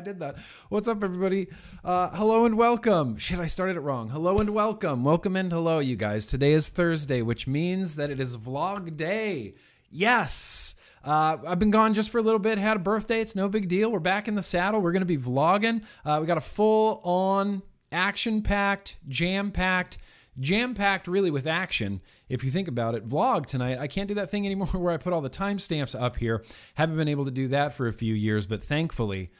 I did that. What's up, everybody? Uh, hello and welcome. Shit, I started it wrong. Hello and welcome. Welcome and hello, you guys. Today is Thursday, which means that it is vlog day. Yes. Uh, I've been gone just for a little bit. Had a birthday. It's no big deal. We're back in the saddle. We're going to be vlogging. Uh, we got a full on action packed, jam packed jam packed really with action. If you think about it, vlog tonight. I can't do that thing anymore where I put all the timestamps up here. Haven't been able to do that for a few years, but thankfully,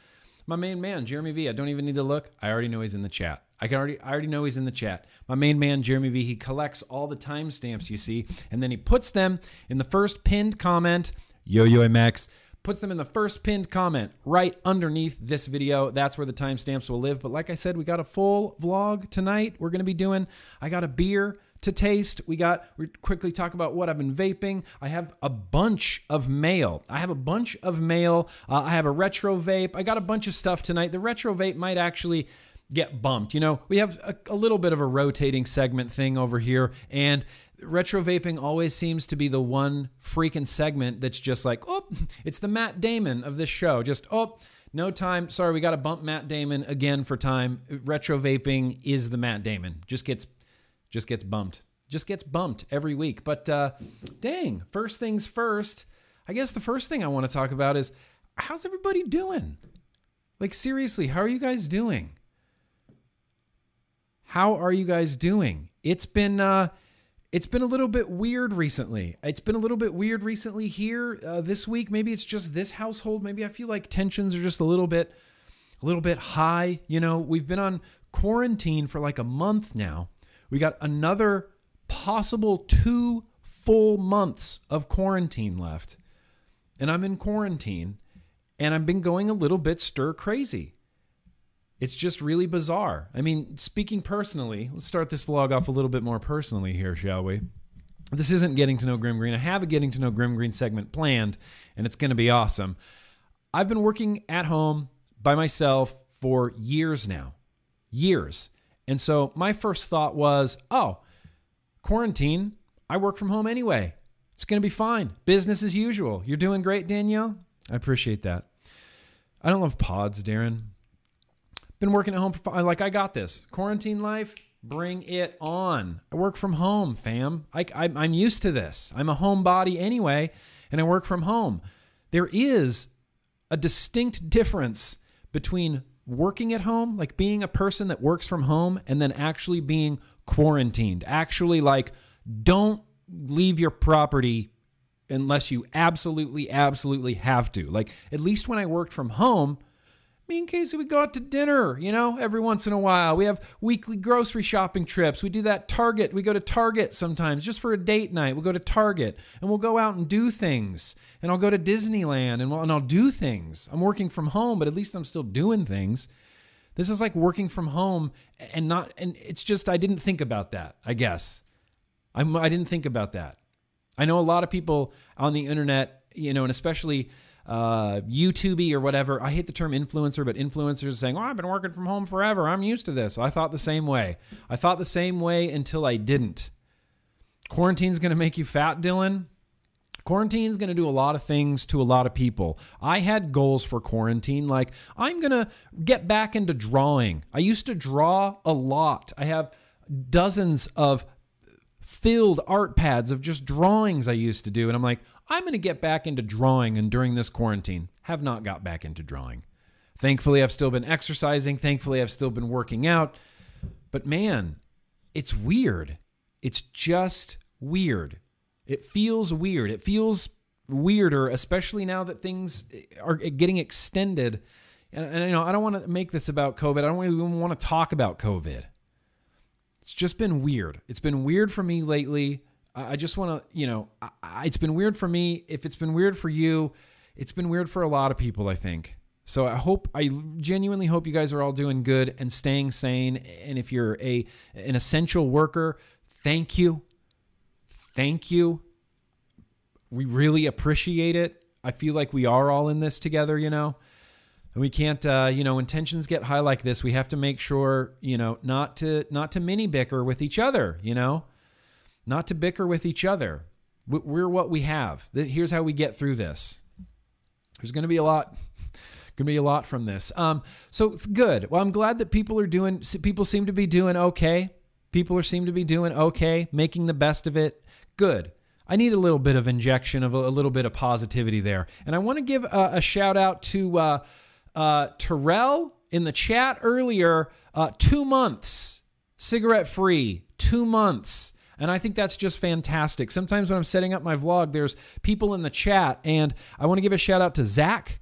my main man, Jeremy V, I don't even need to look. I already know he's in the chat. I can already I already know he's in the chat. My main man, Jeremy V, he collects all the timestamps you see, and then he puts them in the first pinned comment. Yo yo Max puts them in the first pinned comment right underneath this video. That's where the timestamps will live. But like I said, we got a full vlog tonight. We're going to be doing, I got a beer to taste. We got, we quickly talk about what I've been vaping. I have a bunch of mail. I have a bunch of mail. Uh, I have a retro vape. I got a bunch of stuff tonight. The retro vape might actually get bumped. You know, we have a, a, little bit of a rotating segment thing over here, and retro vaping always seems to be the one freaking segment that's just like, oh, it's the Matt Damon of this show. Just, oh, no time. Sorry, we got to bump Matt Damon again for time. Retro vaping is the Matt Damon. Just gets, just gets bumped. Just gets bumped every week. But uh, dang, first things first. I guess the first thing I want to talk about is how's everybody doing? Like seriously, how are you guys doing? How are you guys doing? It's been uh, it's been a little bit weird recently. It's been a little bit weird recently here uh, this week. Maybe it's just this household. Maybe I feel like tensions are just a little bit, a little bit high. You know, we've been on quarantine for like a month now. We got another possible two full months of quarantine left, and I'm in quarantine, and I've been going a little bit stir crazy. It's just really bizarre. I mean, speaking personally, let's start this vlog off a little bit more personally here, shall we? This isn't getting to know Grimm Green. I have a getting to know Grimm Green segment planned, and it's going to be awesome. I've been working at home by myself for years now. Years. And so my first thought was, oh, quarantine, I work from home anyway. It's going to be fine. Business as usual. You're doing great, Danielle. I appreciate that. I don't love pods, Darren. Been working at home for like I got this quarantine life. Bring it on. I work from home, fam. I, I, I'm used to this. I'm a homebody anyway, and I work from home. There is a distinct difference between working at home, like being a person that works from home, and then actually being quarantined. Actually, like, don't leave your property unless you absolutely, absolutely have to. Like, at least when I worked from home, me and Casey, we go out to dinner, you know, every once in a while. We have weekly grocery shopping trips. We do that Target. We go to Target sometimes just for a date night. We'll go to Target and we'll go out and do things. And I'll go to Disneyland and, we'll, and I'll do things. I'm working from home, but at least I'm still doing things. This is like working from home and not, and it's just, I didn't think about that, I guess. I'm, I didn't think about that. I know a lot of people on the internet, you know, and especially, uh, YouTubey or whatever. I hate the term influencer, but influencers are saying, "Oh, I've been working from home forever. I'm used to this." I thought the same way. I thought the same way until I didn't. Quarantine's going to make you fat, Dylan. Quarantine's going to do a lot of things to a lot of people. I had goals for quarantine, like I'm going to get back into drawing. I used to draw a lot. I have dozens of filled art pads of just drawings I used to do. And I'm like, I'm going to get back into drawing. And during this quarantine, have not got back into drawing. Thankfully, I've still been exercising. Thankfully, I've still been working out. But man, it's weird. It's just weird. It feels weird. It feels weirder, especially now that things are getting extended. And, and you know, I don't want to make this about COVID. I don't even want to talk about COVID. It's just been weird. It's been weird for me lately. I just want to, you know, I, it's been weird for me. If it's been weird for you, it's been weird for a lot of people, I think. So I hope I genuinely hope you guys are all doing good and staying sane. And if you're a an essential worker, thank you. Thank you. We really appreciate it. I feel like we are all in this together, you know. We can't, uh, you know, when tensions get high like this, we have to make sure, you know, not to not to mini bicker with each other, you know, not to bicker with each other. We're what we have. Here's how we get through this. There's going to be a lot, Gonna be a lot from this. Um, so good. Well, I'm glad that people are doing. People seem to be doing okay. People are seem to be doing okay, making the best of it. Good. I need a little bit of injection of a, a little bit of positivity there, and I want to give a, a, shout out to uh, uh, Terrell in the chat earlier. Uh, two months cigarette free. Two months. And I think that's just fantastic. Sometimes when I'm setting up my vlog, there's people in the chat, and I want to give a shout out to Zach,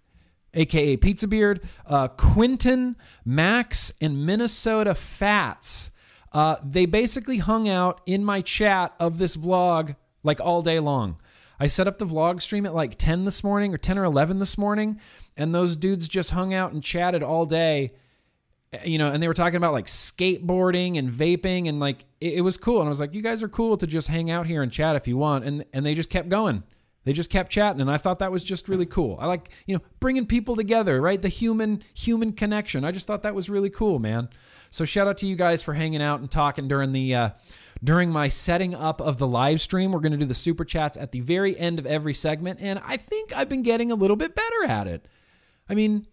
aka Pizza Beard, uh, Quinton, Max, and Minnesota Fats. Uh, they basically hung out in my chat of this vlog like all day long. I set up the vlog stream at like 10 this morning or 10 or 11 this morning, and those dudes just hung out and chatted all day you know, and they were talking about like skateboarding and vaping and like it, it, was cool. And I was like, you guys are cool to just hang out here and chat if you want. And and they just kept going. They just kept chatting, and I thought that was just really cool. I like you know bringing people together, right? The human human connection. I just thought that was really cool, man. So shout out to you guys for hanging out and talking during the uh, during my setting up of the live stream. We're going to do the super chats at the very end of every segment, and I think I've been getting a little bit better at it. I mean,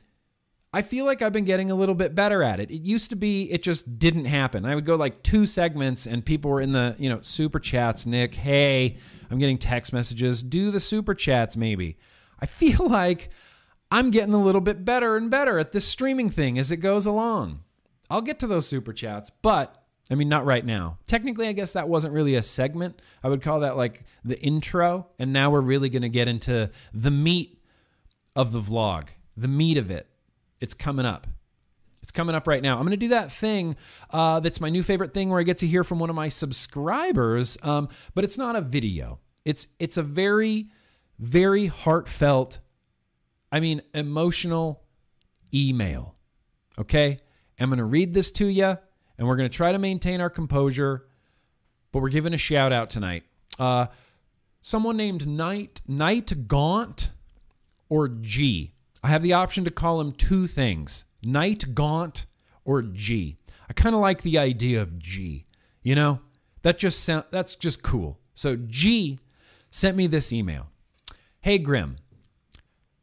I feel like I've been getting a little bit better at it. It used to be it just didn't happen. I would go like two segments and people were in the, you know, super chats, Nick, hey, I'm getting text messages, do the super chats maybe. I feel like I'm getting a little bit better and better at this streaming thing as it goes along. I'll get to those super chats, but I mean, not right now. Technically, I guess that wasn't really a segment. I would call that like the intro. And now we're really going to get into the meat of the vlog, the meat of it. It's coming up. It's coming up right now. I'm going to do that thing uh, that's my new favorite thing where I get to hear from one of my subscribers, um, but it's not a video. It's it's a very, very heartfelt, I mean, emotional email. Okay, I'm going to read this to you, and we're going to try to maintain our composure, but we're giving a shout out tonight. Uh, someone named Knight Knight Gaunt or G I have the option to call him two things Knight Gaunt or G. I kind of like the idea of G. You know, that just sound that's just cool. So G sent me this email. Hey Grim,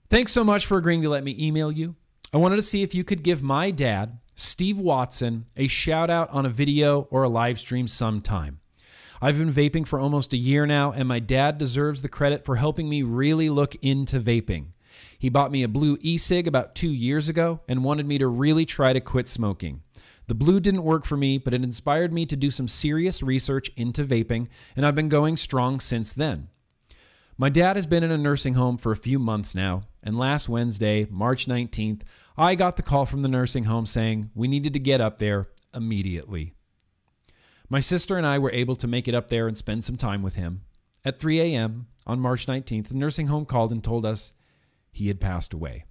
thanks so much for agreeing to let me email you. I wanted to see if you could give my dad, Steve Watson, a shout out on a video or a live stream sometime. I've been vaping for almost a year now, and my dad deserves the credit for helping me really look into vaping. He bought me a blue e cig about two years ago and wanted me to really try to quit smoking. The blue didn't work for me, but it inspired me to do some serious research into vaping, and I've been going strong since then. My dad has been in a nursing home for a few months now, and last Wednesday, March 19th, I got the call from the nursing home saying we needed to get up there immediately. My sister and I were able to make it up there and spend some time with him. At 3 a.m. on March 19th, the nursing home called and told us he had passed away.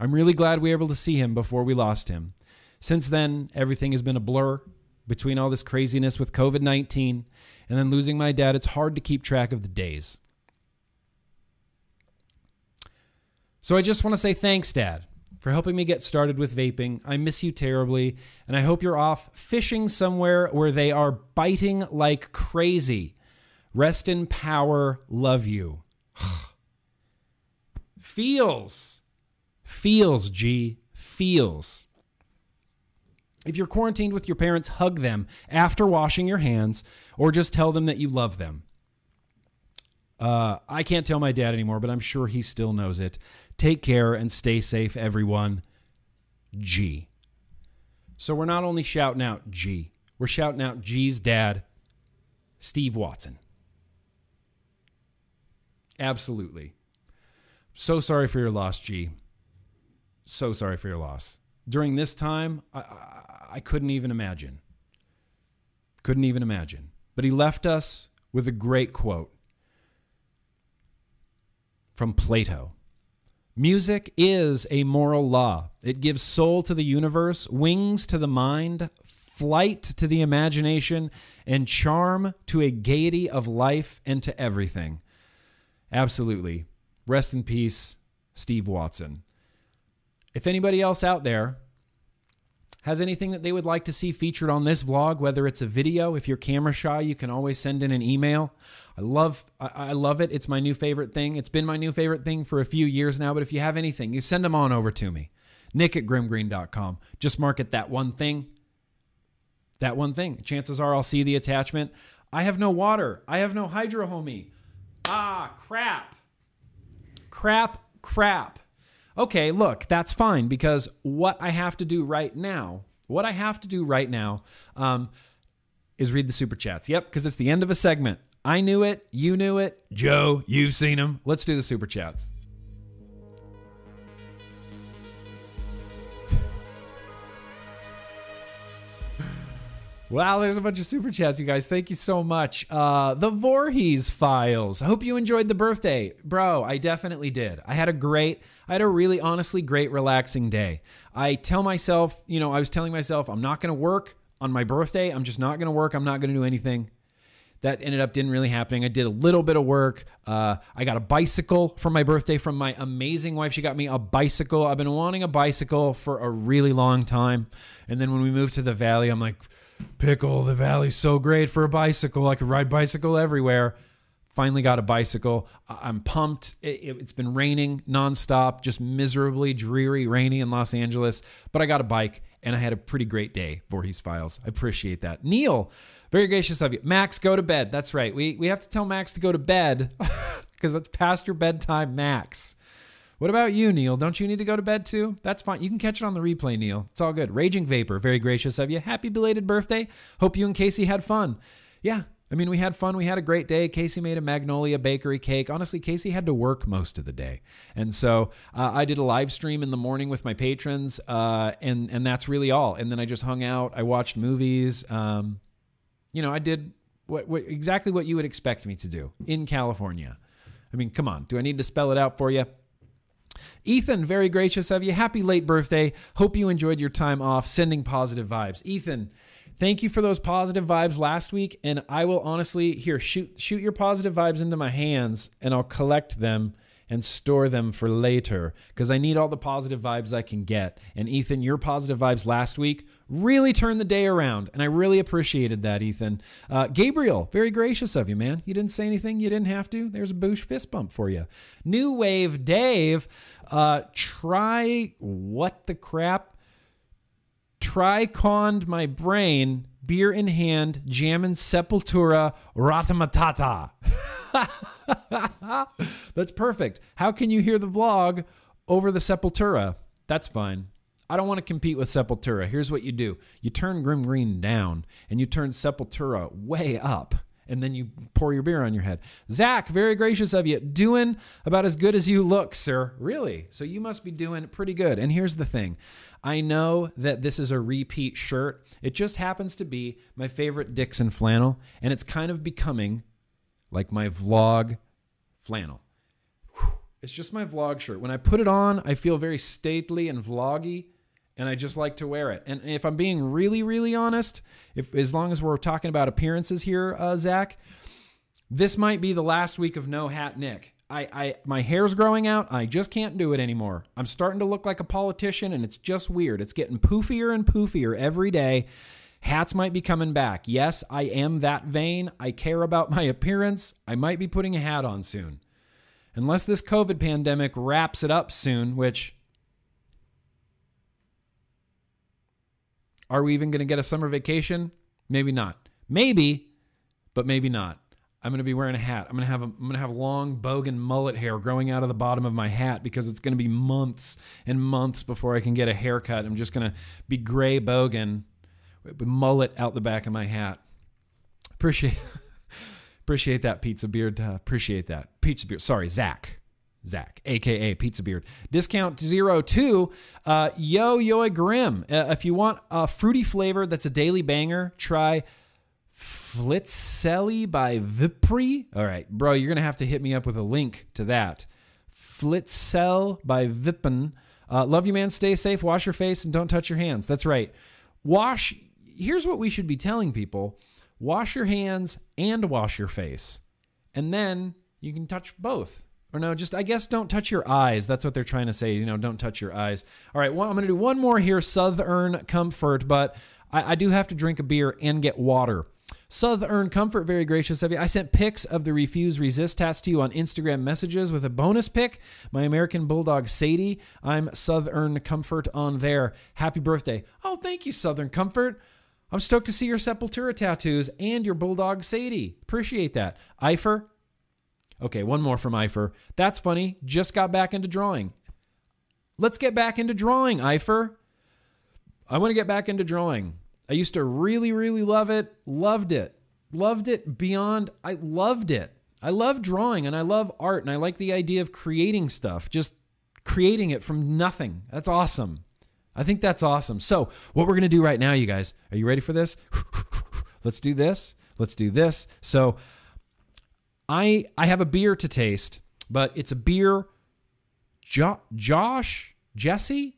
I'm really glad we were able to see him before we lost him. Since then, everything has been a blur between all this craziness with COVID 19 and then losing my dad. It's hard to keep track of the days. So I just want to say thanks, Dad, for helping me get started with vaping. I miss you terribly, and I hope you're off fishing somewhere where they are biting like crazy. Rest in power. Love you. Feels. Feels, G. Feels. If you're quarantined with your parents, hug them after washing your hands or just tell them that you love them. Uh, I can't tell my dad anymore, but I'm sure he still knows it. Take care and stay safe, everyone. G. So we're not only shouting out G, we're shouting out G's dad, Steve Watson. Absolutely. So sorry for your loss, G. So sorry for your loss. During this time, I, I, I couldn't even imagine. Couldn't even imagine. But he left us with a great quote from Plato. Music is a moral law. It gives soul to the universe, wings to the mind, flight to the imagination, and charm to a gaiety of life and to everything. Absolutely. Rest in peace, Steve Watson. If anybody else out there has anything that they would like to see featured on this vlog, whether it's a video, if you're camera shy, you can always send in an email. I love I, love it. It's my new favorite thing. It's been my new favorite thing for a few years now, but if you have anything, you send them on over to me. Nick at grimgreen.com. Just mark it that one thing. That one thing. Chances are I'll see the attachment. I have no water. I have no hydro homie. Ah, crap. Crap, crap. Okay, look, that's fine because what I have to do right now, what I have to do right now, um, is read the super chats. Yep, because it's the end of a segment. I knew it. You knew it. Joe, you've seen them. Let's do the super chats. Wow, there's a bunch of super chats, you guys. Thank you so much. Uh, the Voorhees files. I hope you enjoyed the birthday, bro. I definitely did. I had a great, I had a really honestly great, relaxing day. I tell myself, you know, I was telling myself, I'm not to work on my birthday. I'm just not to work. I'm not to do anything. That ended up didn't really happening. I did a little bit of work. Uh, I got a bicycle for my birthday from my amazing wife. She got me a bicycle. I've been wanting a bicycle for a really long time. And then when we moved to the valley, I'm like, Pickle, the valley's so great for a bicycle. I could ride bicycle everywhere. Finally got a bicycle. I'm pumped. It, has been raining nonstop, just miserably dreary, rainy in Los Angeles. But I got a bike and I had a pretty great day. Voorhees Files. I appreciate that. Neil, very gracious of you. Max, go to bed. That's right. We we have to tell Max to go to bed because it's past your bedtime, Max. What about you, Neil? Don't you need to go to bed too? That's fine. You can catch it on the replay, Neil. It's all good. Raging Vapor, very gracious of you. Happy belated birthday. Hope you and Casey had fun. Yeah, I mean, we had fun. We had a great day. Casey made a Magnolia bakery cake. Honestly, Casey had to work most of the day, and so uh, I did a live stream in the morning with my patrons, uh, and and that's really all. And then I just hung out. I watched movies. Um, you know, I did what, what exactly what you would expect me to do in California. I mean, come on. Do I need to spell it out for you? Ethan, very gracious of you. Happy late birthday. Hope you enjoyed your time off sending positive vibes. Ethan, thank you for those positive vibes last week and I will honestly here shoot shoot your positive vibes into my hands and I'll collect them and store them for later because I need all the positive vibes I can get. And Ethan, your positive vibes last week really turned the day around, and I really appreciated that, Ethan. Uh, Gabriel, very gracious of you, man. You didn't say anything, you didn't have to. There's a boosh fist bump for you. New Wave Dave, uh, try what the crap? Try conned my brain, beer in hand, jamming Sepultura, Ratamahatta. That's perfect. How can you hear the vlog over the Sepultura? That's fine. I don't want to compete with Sepultura. Here's what you do you turn Grimm Green down and you turn Sepultura way up. And then you pour your beer on your head. Zach, very gracious of you. Doing about as good as you look, sir. Really? So you must be doing pretty good. And here's the thing I know that this is a repeat shirt. It just happens to be my favorite Dixxon flannel. And it's kind of becoming like my vlog flannel. It's just my vlog shirt. When I put it on, I feel very stately and vloggy, and I just like to wear it. And if I'm being really, really honest, if as long as we're talking about appearances here, uh, Zach, this might be the last week of no hat Nick. I, I my hair's growing out. I just can't do it anymore. I'm starting to look like a politician, and it's just weird. It's getting poofier and poofier every day. Hats might be coming back. Yes, I am that vain. I care about my appearance. I might be putting a hat on soon. Unless this COVID pandemic wraps it up soon, which. Are we even going to get a summer vacation? Maybe not. Maybe, but maybe not. I'm going to be wearing a hat. I'm going to have a, I'm going to have long bogan mullet hair growing out of the bottom of my hat because it's going to be months and months before I can get a haircut. I'm just going to be gray bogan with mullet out the back of my hat. Appreciate appreciate that pizza beard. Uh, appreciate that pizza beard. Sorry, Zach. Zach, aka Pizza Beard. Discount zero two. Uh, Yo Yo Grim. Uh, if you want a fruity flavor that's a daily banger, try Flitzelli by Vipri. All right, bro, you're gonna have to hit me up with a link to that. Flitzel by Vippen. Uh, love you, man. Stay safe. Wash your face and don't touch your hands. That's right. Wash here's what we should be telling people wash your hands and wash your face. And then you can touch both. Or no, just I guess don't touch your eyes. That's what they're trying to say. You know, don't touch your eyes. All right, well, I'm going to do one more here, Southern Comfort, but I, I do have to drink a beer and get water. Southern Comfort, very gracious of you. I sent pics of the Refuse Resist tats to you on Instagram messages with a bonus pic. My American Bulldog Sadie. I'm Southern Comfort on there. Happy birthday. Oh, thank you, Southern Comfort. I'm stoked to see your Sepultura tattoos and your Bulldog Sadie. Appreciate that. Eifer. Okay, one more from Eifer. That's funny. Just got back into drawing. Let's get back into drawing, Eifer. I want to get back into drawing. I used to really, really love it. Loved it. Loved it beyond. I loved it. I love drawing and I love art and I like the idea of creating stuff, just creating it from nothing. That's awesome. I think that's awesome. So, what we're going to do right now, you guys, are you ready for this? Let's do this. Let's do this. So, I I have a beer to taste, but it's a beer jo- Josh, Jesse,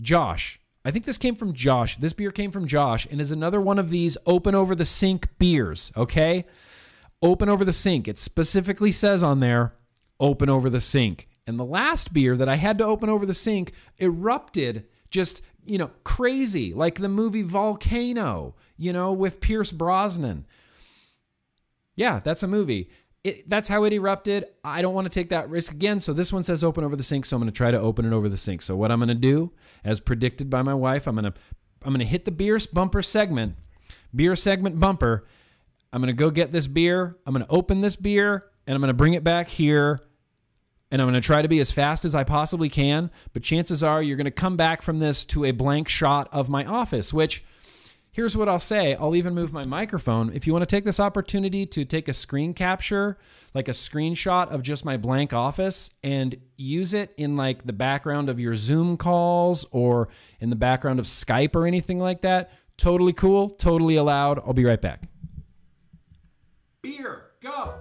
Josh. I think this came from Josh. This beer came from Josh and is another one of these open over the sink beers, okay? Open over the sink. It specifically says on there, open over the sink. And the last beer that I had to open over the sink erupted just, you know, crazy, like the movie Volcano, you know, with Pierce Brosnan. Yeah, that's a movie. It, that's how it erupted. I don't want to take that risk again. So this one says open over the sink. So I'm going to try to open it over the sink. So what I'm going to do, as predicted by my wife, I'm going to I'm going to hit the beer bumper segment, beer segment bumper. I'm going to go get this beer. I'm going to open this beer and I'm going to bring it back here. And I'm going to try to be as fast as I possibly can. But chances are you're going to come back from this to a blank shot of my office, which here's what I'll say. I'll even move my microphone. If you want to take this opportunity to take a screen capture, like a screenshot of just my blank office and use it in like the background of your Zoom calls or in the background of Skype or anything like that, totally cool, totally allowed. I'll be right back. Beer, go.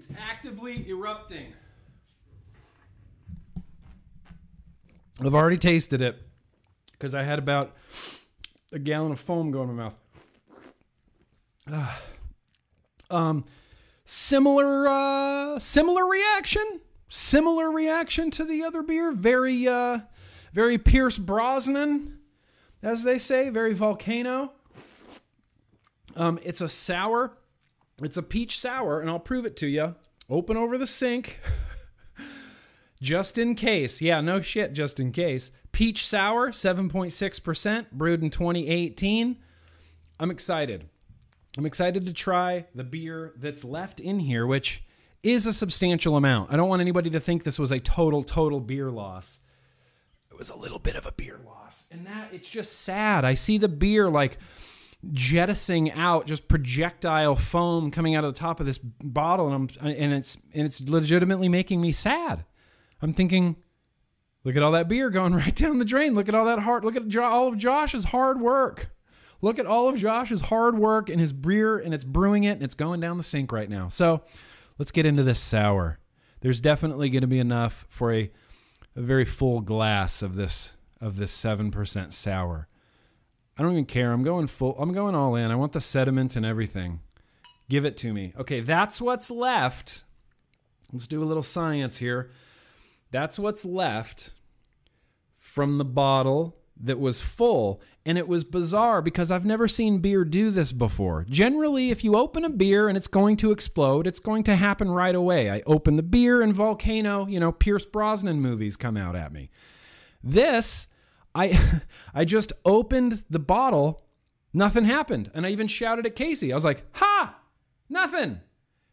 It's actively erupting. I've already tasted it because I had about a gallon of foam go in my mouth. Ah. um, similar, uh, similar reaction. Similar reaction to the other beer. Very, uh, very Pierce Brosnan, as they say. Very volcano. Um, it's a sour. It's a peach sour, and I'll prove it to you. Open over the sink. just in case. Yeah, no shit, just in case. Peach sour, 7.6%, brewed in 2018. I'm excited. I'm excited to try the beer that's left in here, which is a substantial amount. I don't want anybody to think this was a total, total beer loss. It was a little bit of a beer loss. And that, it's just sad. I see the beer like jettisoning out just projectile foam coming out of the top of this bottle and I'm and it's and it's legitimately making me sad. I'm thinking look at all that beer going right down the drain. Look at all that hard look at all of Josh's hard work. Look at all of Josh's hard work and his beer and it's brewing it and it's going down the sink right now. So, let's get into this sour. There's definitely going to be enough for a a very full glass of this of this seven percent sour. I don't even care. I'm going full. I'm going all in. I want the sediment and everything. Give it to me. Okay, that's what's left. Let's do a little science here. That's what's left from the bottle that was full. And it was bizarre because I've never seen beer do this before. Generally, if you open a beer and it's going to explode, it's going to happen right away. I open the beer and volcano, you know, Pierce Brosnan movies come out at me. This, I I just opened the bottle, nothing happened. And I even shouted at Casey. I was like, "Ha! Nothing."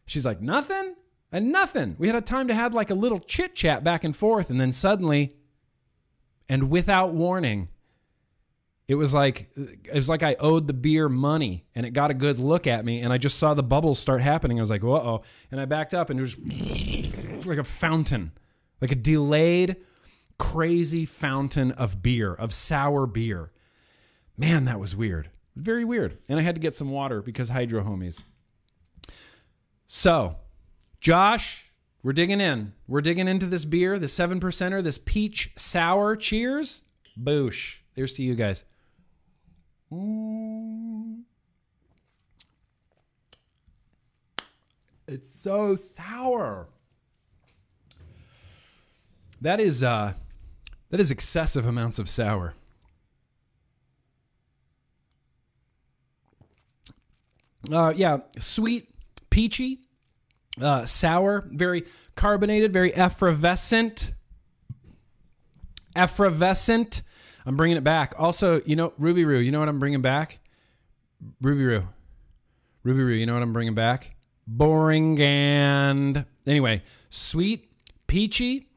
She's like, "Nothing?" And nothing. We had a time to have like a little chit-chat back and forth and then suddenly and without warning, it was like it was like I owed the beer money, and it got a good look at me, and I just saw the bubbles start happening. I was like, "Uh oh!" And I backed up, and it was like a fountain, like a delayed, crazy fountain of beer, of sour beer. Man, that was weird, very weird. And I had to get some water because hydro homies. So, Josh, we're digging in. We're digging into this beer, the seven percenter, this peach sour. Cheers, boosh. Here's to you guys. Mm. It's so sour. That is uh that is excessive amounts of sour. Uh yeah, sweet, peachy, uh sour, very carbonated, very effervescent. Effervescent. I'm bringing it back. Also, you know, Ruby Roo, you know what I'm bringing back? Ruby Roo. Ruby Roo, you know what I'm bringing back? Boring and anyway, sweet, peachy,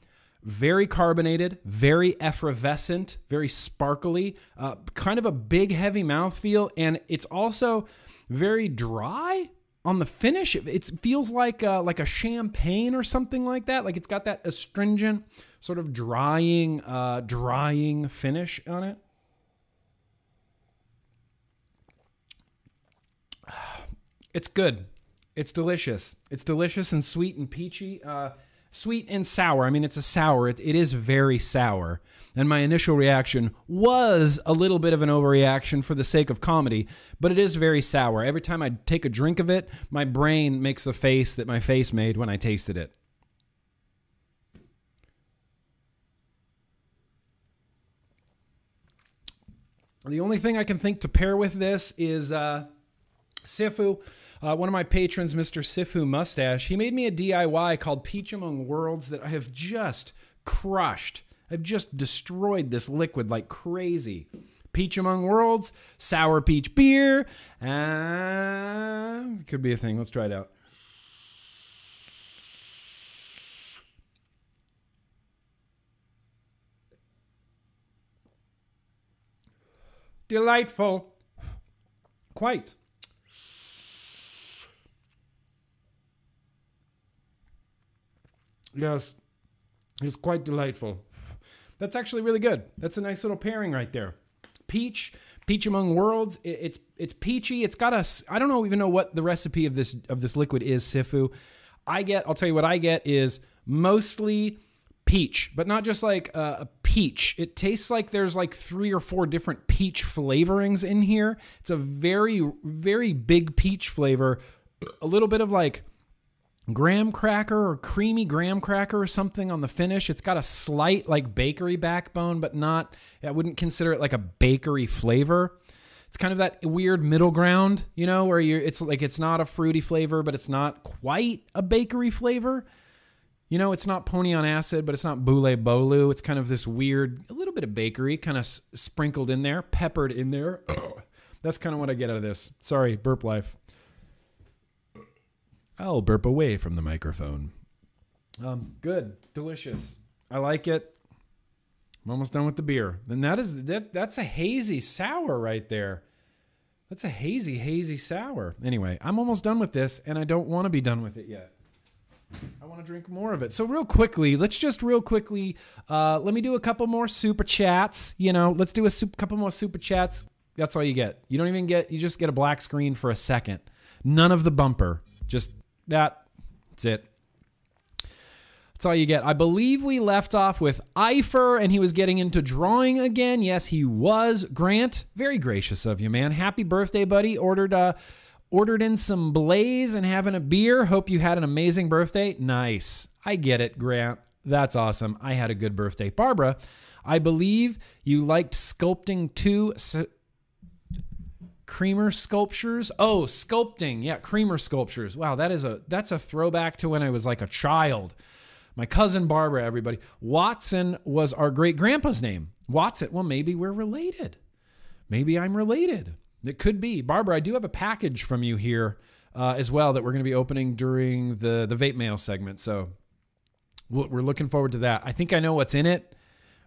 very carbonated, very effervescent, very sparkly, uh, kind of a big, heavy mouthfeel, and it's also very dry on the finish. It, feels like uh, like a champagne or something like that. Like it's got that astringent sort of drying, uh, drying finish on it. It's good. It's delicious. It's delicious and sweet and peachy. Uh, sweet and sour. I mean, it's a sour. It, it is very sour. And my initial reaction was a little bit of an overreaction for the sake of comedy, but it is very sour. Every time I take a drink of it, my brain makes the face that my face made when I tasted it. The only thing I can think to pair with this is uh, Sifu. Uh, one of my patrons, Mr. Sifu Mustache, he made me a DIY called Peach Among Worlds that I have just crushed. I've just destroyed this liquid like crazy. Peach Among Worlds, sour peach beer. Uh, could be a thing. Let's try it out. Delightful. Quite. Yes, it's quite delightful. That's actually really good. That's a nice little pairing right there. Peach, peach among worlds. it's it's peachy. It's got a. I don't know even know what the recipe of this of this liquid is. Sifu. I get. I'll tell you what I get is mostly peach, but not just like a peach. It tastes like there's like three or four different peach flavorings in here. It's a very, very big peach flavor. A little bit of like graham cracker or creamy graham cracker or something on the finish. It's got a slight like bakery backbone, but not, I wouldn't consider it like a bakery flavor. It's kind of that weird middle ground, you know, where you're, it's like it's not a fruity flavor, but it's not quite a bakery flavor. You know, it's not pony on acid, but it's not boule bolu. It's kind of this weird, a little bit of bakery kind of sprinkled in there, peppered in there. That's kind of what I get out of this. Sorry, burp life. I'll burp away from the microphone. Um, good, delicious. I like it. I'm almost done with the beer. Then that is that. That's a hazy sour right there. That's a hazy, hazy sour. Anyway, I'm almost done with this, and I don't want to be done with it yet. I want to drink more of it. So real quickly, let's just real quickly, uh, let me do a couple more super chats. You know, let's do a super, couple more super chats. That's all you get. You don't even get. You just get a black screen for a second. None of the bumper. Just that. That's it. That's all you get. I believe we left off with Eifer and he was getting into drawing again. Yes, he was. Grant, very gracious of you, man. Happy birthday, buddy. Ordered uh ordered in some blaze and having a beer. Hope you had an amazing birthday. Nice. I get it, Grant. That's awesome. I had a good birthday. Barbara, I believe you liked sculpting two creamer sculptures. Oh, sculpting. Yeah, creamer sculptures. Wow, that is a that's a throwback to when I was like a child. My cousin Barbara, everybody. Watson was our great grandpa's name. Watson. Well, maybe we're related. Maybe I'm related. It could be. Barbara, I do have a package from you here uh, as well that we're going to be opening during the the vape mail segment. So we're looking forward to that. I think I know what's in it,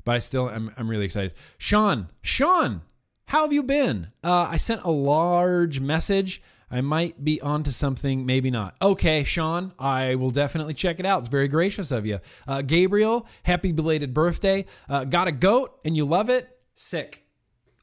but I still am I'm really excited. Sean, Sean, how have you been? Uh, I sent a large message. I might be onto something, maybe not. Okay, Sean, I will definitely check it out. It's very gracious of you. Uh, Gabriel, happy belated birthday. Uh, got a goat and you love it? Sick.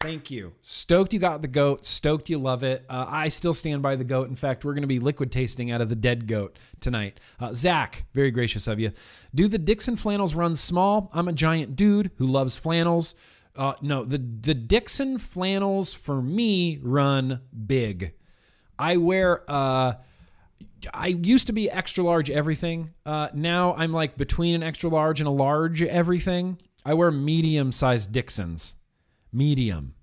Thank you. Stoked you got the goat. Stoked you love it. Uh, I still stand by the goat. In fact, we're going to be liquid tasting out of the dead goat tonight. Uh, Zach, very gracious of you. Do the Dixxon flannels run small? I'm a giant dude who loves flannels. Uh, no, the the Dixxon flannels for me run big. I wear. Uh, I used to be extra large everything. Uh, now I'm like between an extra large and a large everything. I wear medium sized Dixxons. Medium.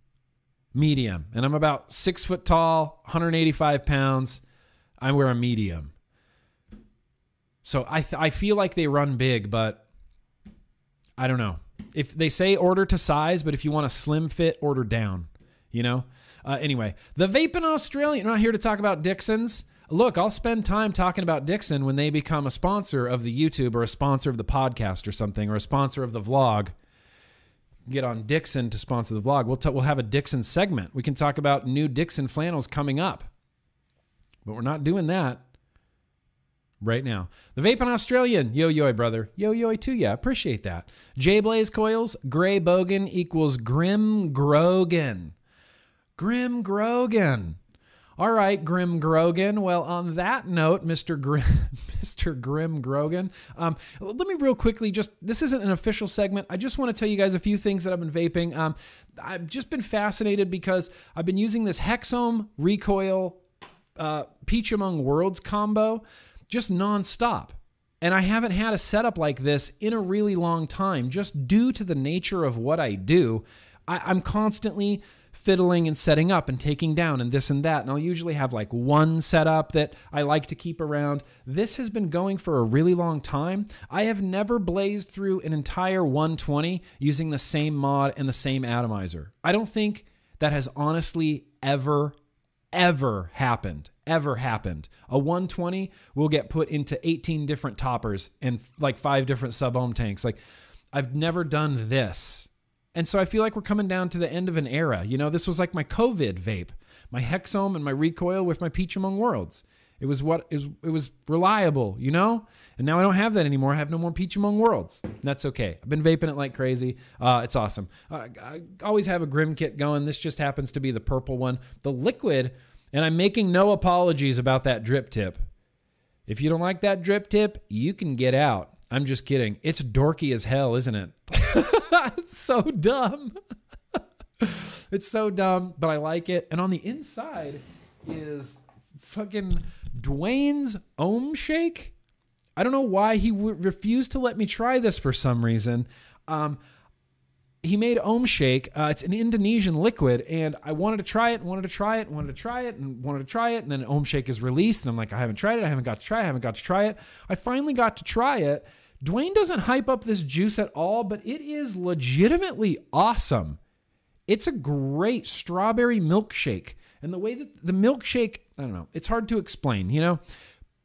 Medium. And I'm about six foot tall, 185 pounds. I wear a medium. So I, th- I feel like they run big, but I don't know if they say order to size, but if you want a slim fit, order down. You know. Uh, anyway, the vape in Australia. I'm not here to talk about Dixxon's. Look, I'll spend time talking about Dixxon when they become a sponsor of the YouTube or a sponsor of the podcast or something or a sponsor of the vlog. Get on Dixxon to sponsor the vlog. We'll t- we'll have a Dixxon segment. We can talk about new Dixxon flannels coming up, but we're not doing that right now. The vape Vaping Australian, yo yo, brother, yo yo to ya. Appreciate that. J Blaze coils, Gray Bogan equals Grim Grogan. Grim Grogan. All right, Grim Grogan. Well, on that note, Mr. Grim, Mr. Grim Grogan, um, let me real quickly just this isn't an official segment. I just want to tell you guys a few things that I've been vaping. Um, I've just been fascinated because I've been using this Hexohm recoil uh, Peach Among Worlds combo just nonstop. And I haven't had a setup like this in a really long time, just due to the nature of what I do. I, am constantly fiddling and setting up and taking down and this and that. And I'll usually have like one setup that I like to keep around. This has been going for a really long time. I have never blazed through an entire 120 using the same mod and the same atomizer. I don't think that has honestly ever, ever happened. Ever happened. A 120 will get put into 18 different toppers and like five different sub ohm tanks. Like, I've never done this. And so I feel like we're coming down to the end of an era. You know, this was like my COVID vape, my Hexohm and my recoil with my Peach Among Worlds. It was what is it was reliable, you know? And now I don't have that anymore. I have no more Peach Among Worlds. That's okay. I've been vaping it like crazy. Uh, it's awesome. Uh, I always have a Grim kit going. This just happens to be the purple one. The liquid and I'm making no apologies about that drip tip. If you don't like that drip tip, you can get out. I'm just kidding. It's dorky as hell, isn't it? it's so dumb. it's so dumb, but I like it. And on the inside is fucking Dwayne's Ohm Shake. I don't know why he w- refused to let me try this for some reason. Um, he made Ohm Shake. Uh, it's an Indonesian liquid, and I wanted to try it, wanted to try it, wanted to try it, and wanted to try it. And then Ohm Shake is released, and I'm like, I haven't tried it. I haven't got to try. it. I haven't got to try it. I finally got to try it. Dwayne doesn't hype up this juice at all, but it is legitimately awesome. It's a great strawberry milkshake. And the way that the milkshake, I don't know, it's hard to explain, you know?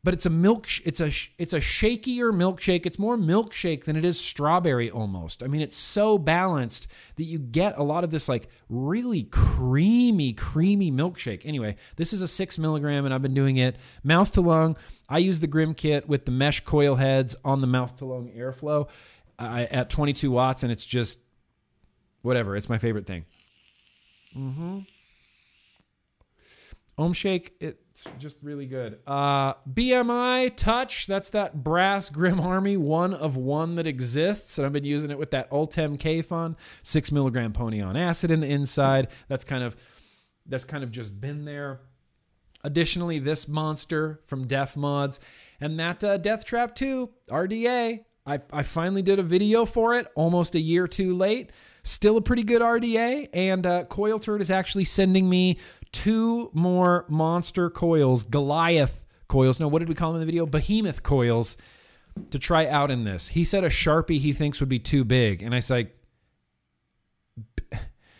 but it's a milk it's a it's a shakier milkshake. It's more milkshake than it is strawberry almost. I mean it's so balanced that you get a lot of this like really creamy creamy milkshake. Anyway this is a six milligram and i've been doing it mouth to lung. I use the grim kit with the mesh coil heads on the mouth to lung airflow uh, at 22 watts and it's just whatever. It's my favorite thing. Mm-hmm Ohm Shake, it's just really good. Uh, BMI Touch, that's that brass Grim Army one of one that exists. And I've been using it with that Ultem Kayfun, six milligram pony on acid in the inside. That's kind of that's kind of just been there. Additionally, this monster from Def Mods and that uh, Death Trap 2 RDA. I, I finally did a video for it almost a year too late. Still a pretty good RDA. And uh, Coil Turd is actually sending me two more monster coils, Goliath coils. No, what did we call them in the video? Behemoth coils to try out in this. He said a Sharpie he thinks would be too big. And I was like,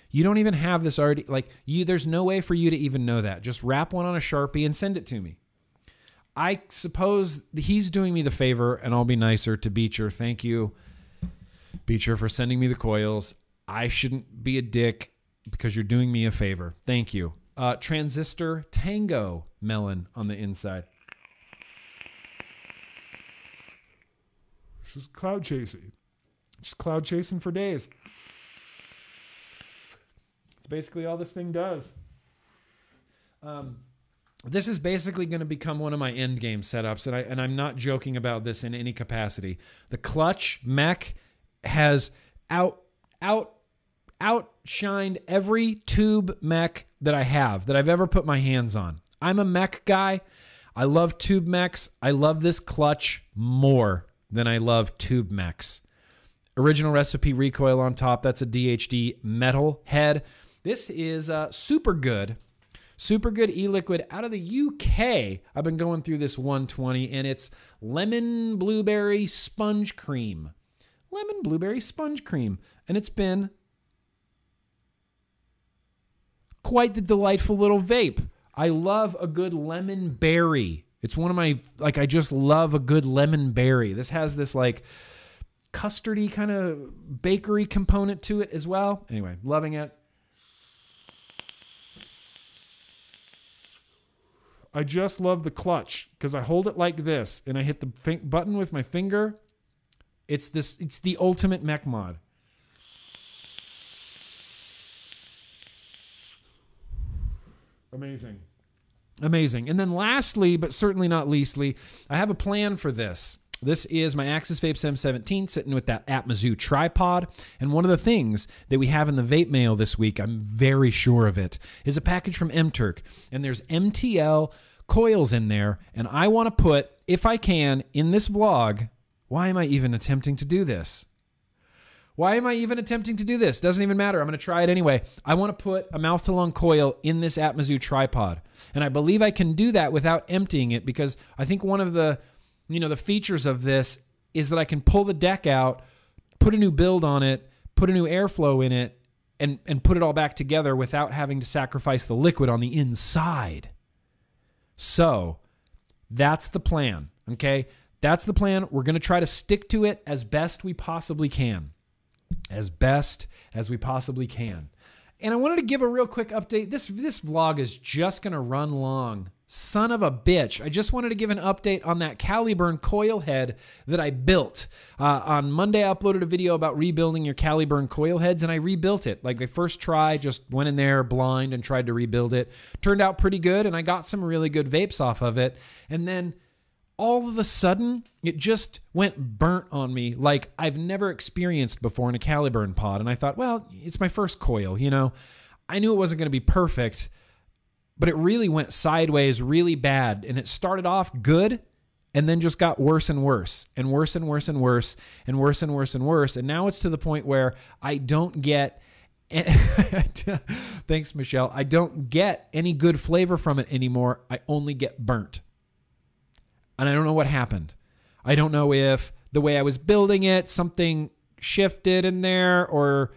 you don't even have this already. Like, you, there's no way for you to even know that. Just wrap one on a Sharpie and send it to me. I suppose he's doing me the favor, and I'll be nicer to Beecher. Thank you, Beecher, for sending me the coils. I shouldn't be a dick because you're doing me a favor. Thank you. Uh, transistor Tango melon on the inside. Just cloud chasing. Just cloud chasing for days. It's basically all this thing does. Um, this is basically going to become one of my end game setups, and I and I'm not joking about this in any capacity. The clutch mech has out out outshined every tube mech that I have that I've ever put my hands on. I'm a mech guy. I love tube mechs. I love this clutch more than I love tube mechs. Original recipe recoil on top. That's a DHD metal head. This is uh, super good Super good e liquid out of the UK. I've been going through this 120 and it's lemon blueberry sponge cream. Lemon blueberry sponge cream. And it's been quite the delightful little vape. I love a good lemon berry. It's one of my, like, I just love a good lemon berry. This has this, like, custardy kind of bakery component to it as well. Anyway, loving it. I just love the clutch because I hold it like this and I hit the button with my finger. It's this. It's the ultimate mech mod. Amazing. Amazing. And then lastly, but certainly not leastly, I have a plan for this. This is my Axis Vapes M17 sitting with that Atmizoo tripod. And one of the things that we have in the vape mail this week, I'm very sure of it, is a package from MTurk. And there's MTL coils in there. And I want to put, if I can, in this vlog, why am I even attempting to do this? Why am I even attempting to do this? Doesn't even matter. I'm going to try it anyway. I want to put a mouth to lung coil in this Atmizoo tripod. And I believe I can do that without emptying it because I think one of the you know, the features of this is that I can pull the deck out, put a new build on it, put a new airflow in it, and, and put it all back together without having to sacrifice the liquid on the inside. So that's the plan. Okay. That's the plan. We're going to try to stick to it as best we possibly can. As best as we possibly can. And I wanted to give a real quick update. This this vlog is just going to run long Son of a bitch. I just wanted to give an update on that Caliburn coil head that I built. Uh, on Monday, I uploaded a video about rebuilding your Caliburn coil heads, and I rebuilt it. Like my first try, just went in there blind and tried to rebuild it. Turned out pretty good, and I got some really good vapes off of it. And then all of a sudden, it just went burnt on me like I've never experienced before in a Caliburn pod. And I thought, well, it's my first coil, you know? I knew it wasn't going to be perfect but it really went sideways really bad. And it started off good and then just got worse and worse and worse and worse and worse and worse and worse and worse. And now it's to the point where I don't get. Thanks, Michelle. I don't get any good flavor from it anymore. I only get burnt. And I don't know what happened. I don't know if the way I was building it, something shifted in there or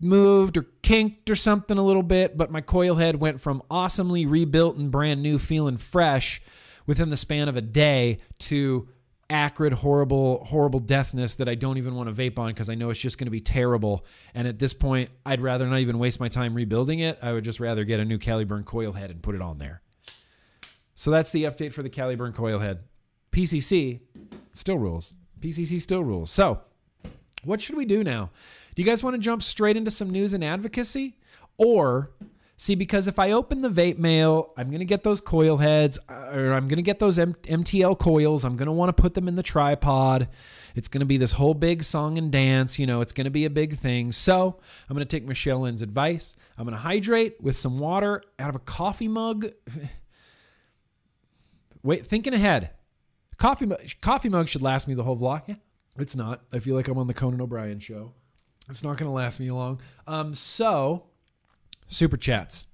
moved or kinked or something a little bit, but my coil head went from awesomely rebuilt and brand new, feeling fresh within the span of a day to acrid, horrible, horrible deathness that I don't even want to vape on because I know it's just going to be terrible. And at this point, I'd rather not even waste my time rebuilding it. I would just rather get a new Caliburn coil head and put it on there. So that's the update for the Caliburn coil head. PCC still rules. PCC still rules. So, what should we do now? Do you guys want to jump straight into some news and advocacy? Or See, because if I open the vape mail, I'm going to get those coil heads uh, or I'm going to get those M- MTL coils. I'm going to want to put them in the tripod. It's going to be this whole big song and dance. You know, it's going to be a big thing. So I'm going to take Michelle Lynn's advice. I'm going to hydrate with some water out of a coffee mug. Wait, thinking ahead. Coffee, coffee mug should last me the whole vlog. Yeah, it's not. I feel like I'm on the Conan O'Brien show. It's not going to last me long. Um, so super chats,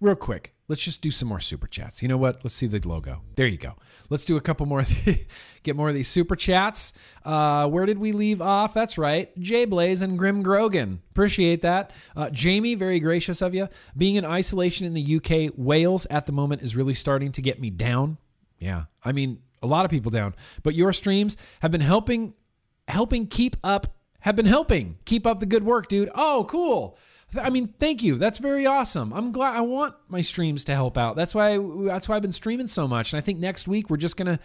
real quick. Let's just do some more super chats. You know what? Let's see the logo. There you go. Let's do a couple more. get more of these super chats. Uh, where did we leave off? That's right. Jay Blaze and Grim Grogan. Appreciate that. Uh, Jamie, very gracious of you. Being in isolation in the UK, Wales at the moment is really starting to get me down. Yeah, I mean a lot of people down. But your streams have been helping, helping keep up. Have been helping keep up the good work, dude. Oh, cool. I mean, thank you. That's very awesome. I'm glad. I want my streams to help out. That's why. That's why I've been streaming so much. And I think next week we're just gonna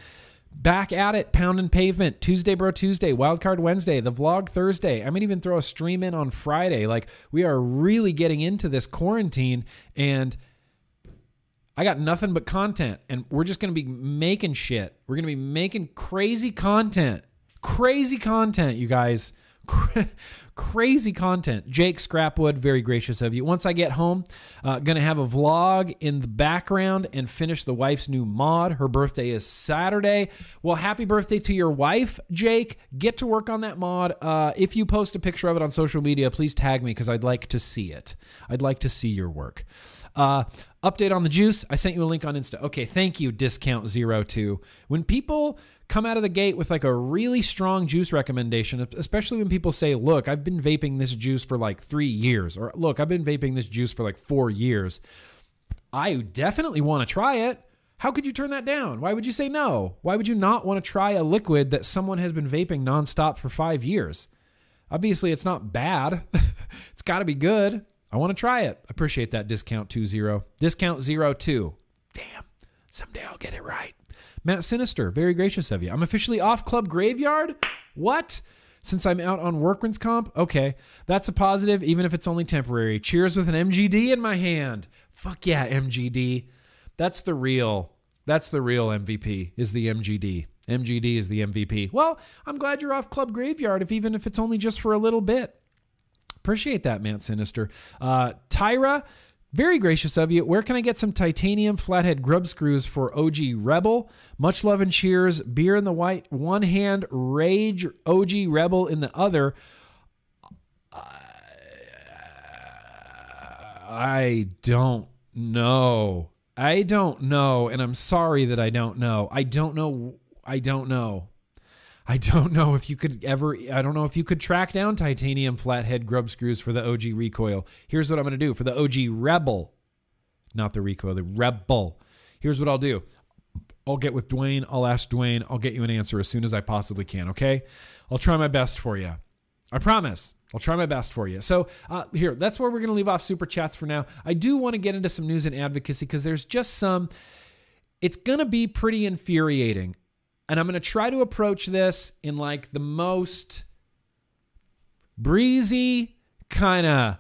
back at it. Pound and pavement. Tuesday, bro. Tuesday. Wildcard Wednesday. The vlog Thursday. I might even throw a stream in on Friday. Like we are really getting into this quarantine, and I got nothing but content, and we're just gonna be making shit. We're gonna be making crazy content. Crazy content, you guys crazy content. Jake Scrapwood, very gracious of you. Once I get home, uh, gonna have a vlog in the background and finish the wife's new mod. Her birthday is Saturday. Well, happy birthday to your wife, Jake. Get to work on that mod. Uh, if you post a picture of it on social media, please tag me because I'd like to see it. I'd like to see your work. Uh, update on the juice. I sent you a link on Insta. Okay, thank you, discount zero two. When people come out of the gate with like a really strong juice recommendation, especially when people say, Look, I've been vaping this juice for like three years, or Look, I've been vaping this juice for like four years. I definitely want to try it. How could you turn that down? Why would you say no? Why would you not want to try a liquid that someone has been vaping nonstop for five years? Obviously, it's not bad. it's got to be good. I want to try it. Appreciate that discount two zero. Discount zero two. Damn. Someday I'll get it right. Matt Sinister, very gracious of you. I'm officially off Club Graveyard. What? Since I'm out on workman's comp? Okay, that's a positive, even if it's only temporary. Cheers with an MGD in my hand. Fuck yeah, MGD. That's the real. That's the real MVP. Is the MGD. MGD is the MVP. Well, I'm glad you're off Club Graveyard, if even if it's only just for a little bit. Appreciate that, Matt Sinister. Uh, Tyra, very gracious of you. Where can I get some titanium flathead grub screws for OG Rebel? Much love and cheers. Beer in the white, one hand, Rage OG Rebel in the other. I don't know. I don't know. And I'm sorry that I don't know. I don't know. I don't know. I don't know if you could ever, I don't know if you could track down titanium flathead grub screws for the OG recoil. Here's what I'm going to do for the OG Rebel, not the recoil, the Rebel. Here's what I'll do I'll get with Dwayne. I'll ask Dwayne. I'll get you an answer as soon as I possibly can, okay? I'll try my best for you. I promise. I'll try my best for you. So, uh, here, that's where we're going to leave off super chats for now. I do want to get into some news and advocacy because there's just some, it's going to be pretty infuriating and I'm going to try to approach this in like the most breezy, kind of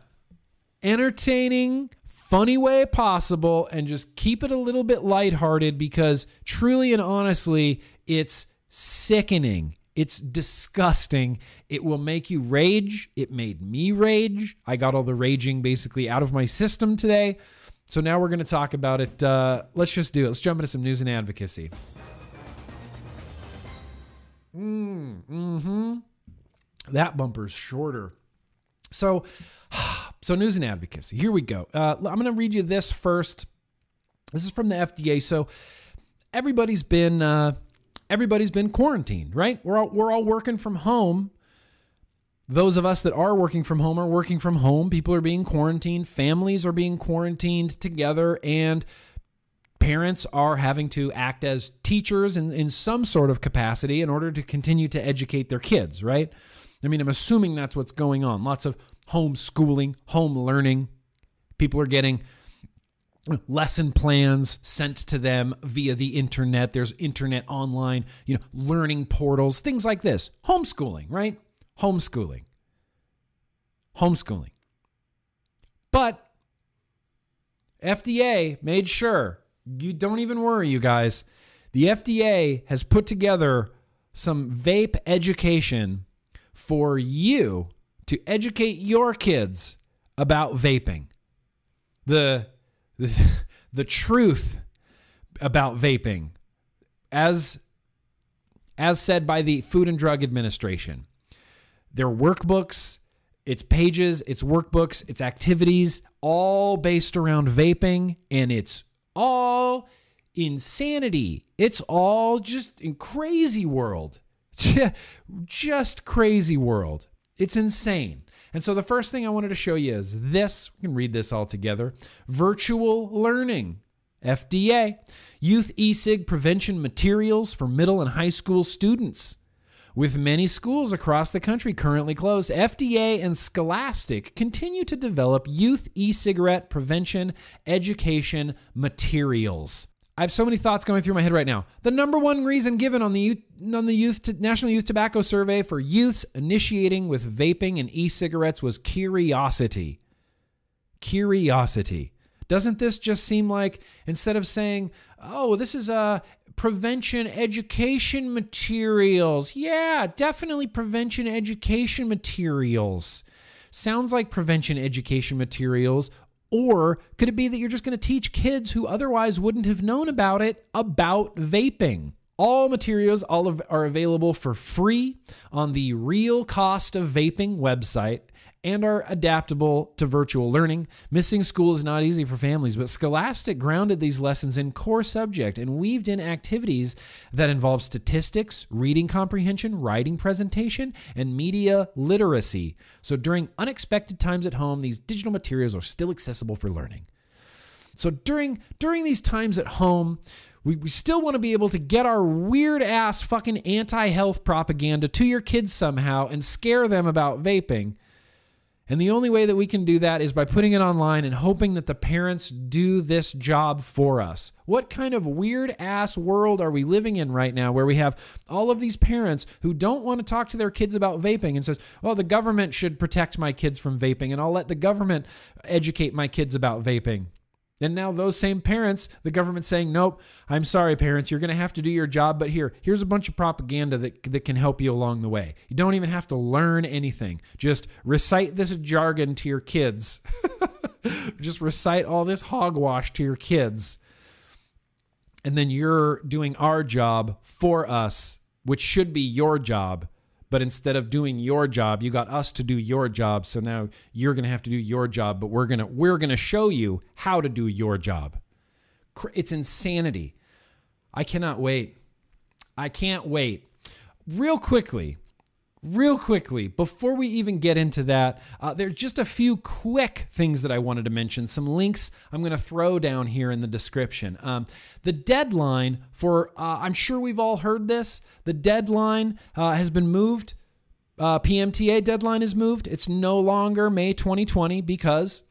entertaining, funny way possible and just keep it a little bit lighthearted because truly and honestly, it's sickening. It's disgusting. It will make you rage. It made me rage. I got all the raging basically out of my system today. So now we're going to talk about it. Uh, let's just do it. Let's jump into some news and advocacy. Mm, hmm That bumper's shorter. So, so news and advocacy. Here we go. Uh, I'm going to read you this first. This is from the FDA. So, everybody's been uh, everybody's been quarantined, right? We're all we're all working from home. Those of us that are working from home are working from home. People are being quarantined. Families are being quarantined together, and parents are having to act as teachers in, in some sort of capacity in order to continue to educate their kids, right? I mean, I'm assuming that's what's going on. Lots of homeschooling, home learning. People are getting lesson plans sent to them via the internet. There's internet online, you know, learning portals, things like this. Homeschooling, right? Homeschooling. Homeschooling. But FDA made sure, you don't even worry, you guys. The FDA has put together some vape education for you to educate your kids about vaping. The, the, the truth about vaping as as said by the Food and Drug Administration. Their workbooks, its pages, its workbooks, its activities, all based around vaping, and it's all insanity. It's all just in crazy world. just crazy world. It's insane. And so the first thing I wanted to show you is this. We can read this all together. Virtual learning. FDA. Youth e-cig prevention materials for middle and high school students. With many schools across the country currently closed, FDA and Scholastic continue to develop youth e cigarette prevention education materials. I have so many thoughts going through my head right now. The number one reason given on the youth, on the youth National Youth Tobacco Survey for youths initiating with vaping and e-cigarettes was curiosity. Curiosity. Doesn't this just seem like instead of saying, "Oh, this is a prevention education materials." Yeah, definitely prevention education materials. Sounds like prevention education materials or could it be that you're just going to teach kids who otherwise wouldn't have known about it about vaping? All materials all of, are available for free on the Real Cost of Vaping website and are adaptable to virtual learning. Missing school is not easy for families, but Scholastic grounded these lessons in core subject and weaved in activities that involve statistics, reading comprehension, writing presentation, and media literacy. So during unexpected times at home, these digital materials are still accessible for learning. So during during these times at home, we, we still want to be able to get our weird ass fucking anti health propaganda to your kids somehow and scare them about vaping. And the only way that we can do that is by putting it online and hoping that the parents do this job for us. What kind of weird ass world are we living in right now where we have all of these parents who don't want to talk to their kids about vaping and says, "Well, the government should protect my kids from vaping and I'll let the government educate my kids about vaping." And now those same parents, the government saying, "Nope, I'm sorry, parents, you're going to have to do your job, but here, here's a bunch of propaganda that that can help you along the way. You don't even have to learn anything. Just recite this jargon to your kids. Just recite all this hogwash to your kids." And then you're doing our job for us, which should be your job but instead of doing your job you got us to do your job. So now you're going to have to do your job but we're going to we're going to show you how to do your job. It's insanity. I cannot wait. I can't wait. Real quickly real quickly, before we even get into that, uh, there's just a few quick things that I wanted to mention. Some links I'm going to throw down here in the description. Um, the deadline for, uh, I'm sure we've all heard this, the deadline uh, has been moved. Uh, PMTA deadline is moved. It's no longer May 2020 because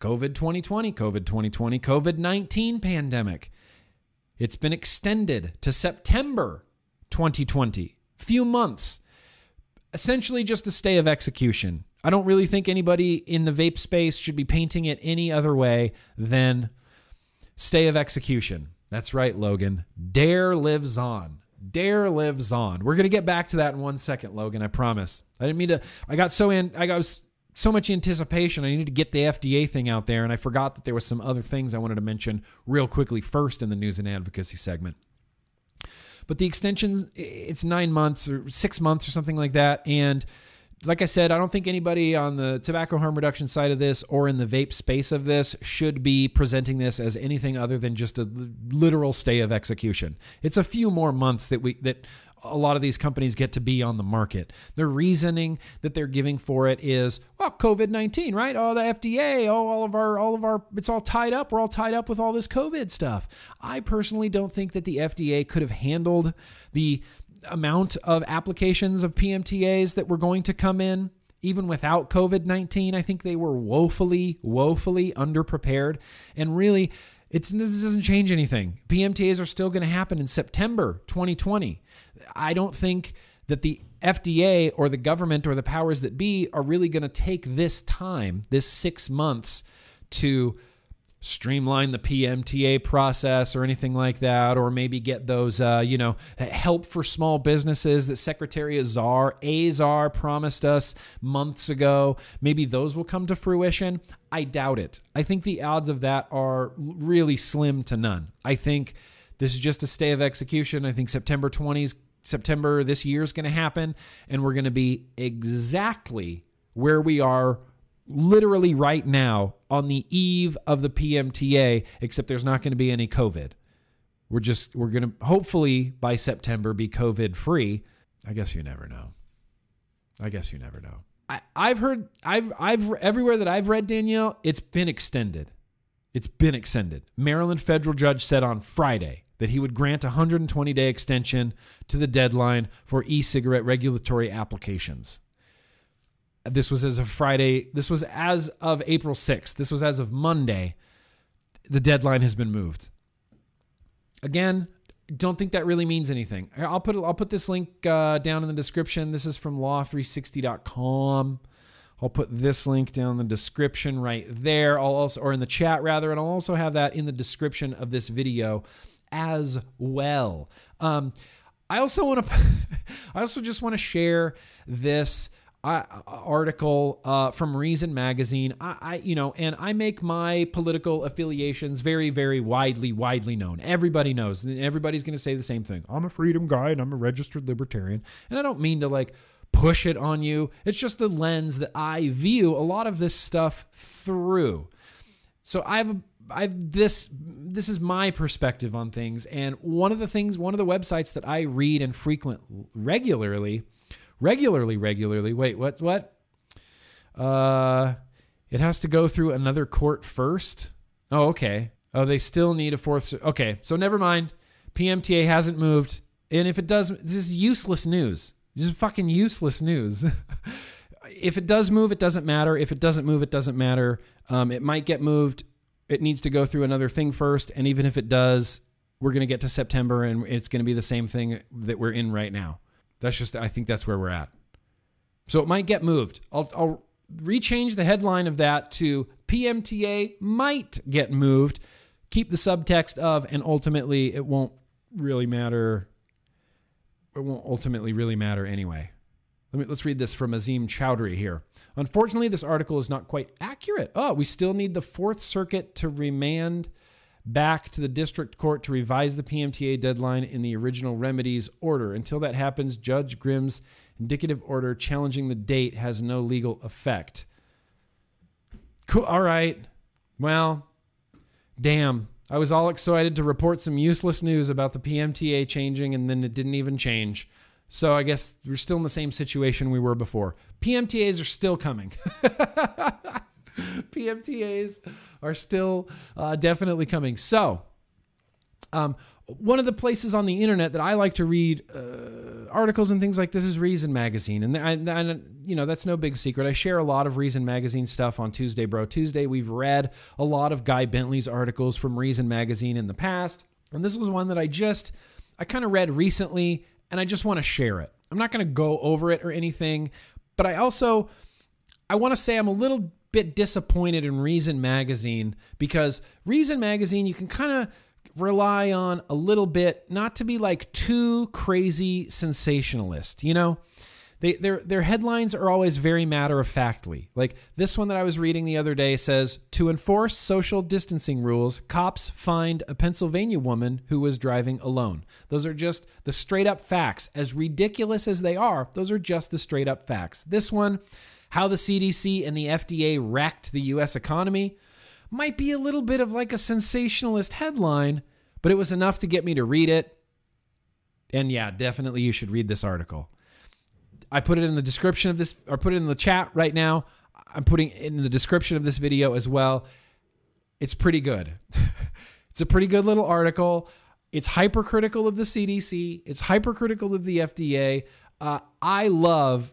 COVID 2020, COVID 2020, COVID 19 pandemic. It's been extended to September 2020. Few months essentially just a stay of execution. I don't really think anybody in the vape space should be painting it any other way than stay of execution. That's right, Logan. Dare lives on. Dare lives on. We're gonna get back to that in one second, Logan. I promise. I didn't mean to. I got so in. I got so much anticipation. I needed to get the FDA thing out there, and I forgot that there was some other things I wanted to mention real quickly first in the news and advocacy segment. But the extension, it's nine months or six months or something like that. And like I said, I don't think anybody on the tobacco harm reduction side of this or in the vape space of this should be presenting this as anything other than just a literal stay of execution. It's a few more months that we that a lot of these companies get to be on the market. The reasoning that they're giving for it is, well, COVID nineteen, right? Oh, the FDA, oh, all of our, all of our, it's all tied up. We're all tied up with all this COVID stuff. I personally don't think that the FDA could have handled the amount of applications of PMTAs that were going to come in. Even without COVID 19, I think they were woefully, woefully underprepared. And really, it's, this doesn't change anything. PMTAs are still going to happen in September 2020. I don't think that the FDA or the government or the powers that be are really going to take this time, this six months, to streamline the PMTA process or anything like that, or maybe get those, uh, you know, help for small businesses that Secretary Azar, Azar promised us months ago. Maybe those will come to fruition. I doubt it. I think the odds of that are really slim to none. I think this is just a stay of execution. I think September 20s, September this year is going to happen, and we're going to be exactly where we are literally right now on the eve of the PMTA, except there's not going to be any COVID. We're just, we're going to hopefully by September be COVID free. I guess you never know. I guess you never know. I, I've heard, I've, I've, everywhere that I've read, Danielle, it's been extended. It's been extended. Maryland federal judge said on Friday that he would grant a 120 day extension to the deadline for e cigarette regulatory applications. This was as of Friday. This was as of April 6th. This was as of Monday. The deadline has been moved. Again, don't think that really means anything. I'll put I'll put this link uh, down in the description. This is from law360.com. I'll put this link down in the description right there. I'll also or in the chat rather, and I'll also have that in the description of this video as well. Um, I also want to I also just want to share this uh, article uh, from Reason Magazine. I, I, you know, and I make my political affiliations very, very widely, widely known. Everybody knows, and everybody's going to say the same thing. I'm a freedom guy, and I'm a registered libertarian, and I don't mean to like push it on you. It's just the lens that I view a lot of this stuff through. So I've I've this this is my perspective on things, and one of the things, one of the websites that I read and frequent regularly regularly, regularly. Wait, what? What? Uh, it has to go through another court first. Oh, okay. Oh, they still need a fourth. Okay, so never mind. PMTA hasn't moved, and if it does, this is useless news. This is fucking useless news. if it does move, it doesn't matter. If it doesn't move, it doesn't matter. Um, it might get moved. It needs to go through another thing first, and even if it does, we're going to get to September, and it's going to be the same thing that we're in right now. That's just, I think that's where we're at. So it might get moved. I'll, I'll rechange the headline of that to PMTA might get moved. Keep the subtext of, and ultimately it won't really matter. It won't ultimately really matter anyway. Let me, let's read this from Azim Chowdhury here. Unfortunately, this article is not quite accurate. Oh, we still need the Fourth Circuit to remand back to the district court to revise the PMTA deadline in the original remedies order. Until that happens, Judge Grimm's indicative order challenging the date has no legal effect. Cool. All right. Well, damn. I was all excited to report some useless news about the PMTA changing, and then it didn't even change. So I guess we're still in the same situation we were before. PMTAs are still coming. PMTAs are still uh, definitely coming. So, um, one of the places on the internet that I like to read uh, articles and things like this is Reason Magazine, and you know that's no big secret. I share a lot of Reason Magazine stuff on Tuesday, bro. Tuesday, we've read a lot of Guy Bentley's articles from Reason Magazine in the past, and this was one that I just I kind of read recently, and I just want to share it. I'm not going to go over it or anything, but I also I want to say I'm a little bit disappointed in Reason Magazine because Reason Magazine, you can kind of rely on a little bit, not to be like too crazy sensationalist, you know? They, their their headlines are always very matter of factly. Like this one that I was reading the other day says to enforce social distancing rules, cops find a Pennsylvania woman who was driving alone. Those are just the straight up facts. As ridiculous as they are, those are just the straight up facts. This one how the CDC and the FDA wrecked the US economy might be a little bit of like a sensationalist headline, but it was enough to get me to read it. And yeah, definitely you should read this article. I put it in the description of this, or put it in the chat right now. I'm putting in the description of this video as well. It's pretty good. it's a pretty good little article. It's hypercritical of the CDC. It's hypercritical of the FDA. Uh, I love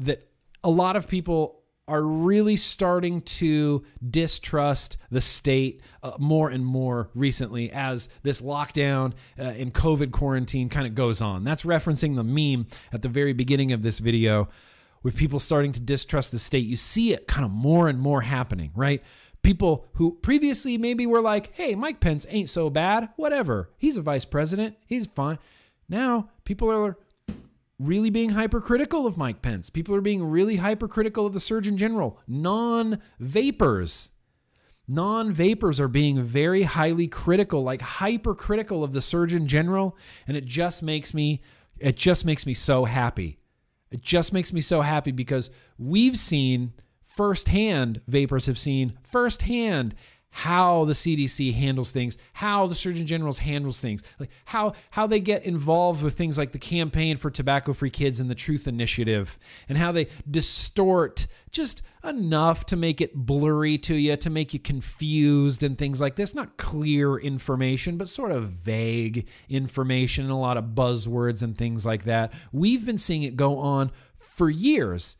that a lot of people are really starting to distrust the state uh, more and more recently as this lockdown uh, and COVID quarantine kind of goes on. That's referencing the meme at the very beginning of this video with people starting to distrust the state. You see it kind of more and more happening, right? People who previously maybe were like, hey, Mike Pence ain't so bad, whatever. He's a vice president, he's fine. Now people are really being hypercritical of Mike Pence. People are being really hypercritical of the Surgeon General. Non vapors. Non vapors are being very highly critical, like hypercritical of the Surgeon General. And it just makes me, it just makes me so happy. It just makes me so happy because we've seen firsthand, vapors have seen firsthand how the CDC handles things, how the Surgeon General's handles things, like how how they get involved with things like the campaign for tobacco-free kids and the Truth Initiative, and how they distort just enough to make it blurry to you, to make you confused and things like this. Not clear information, but sort of vague information and a lot of buzzwords and things like that. We've been seeing it go on for years.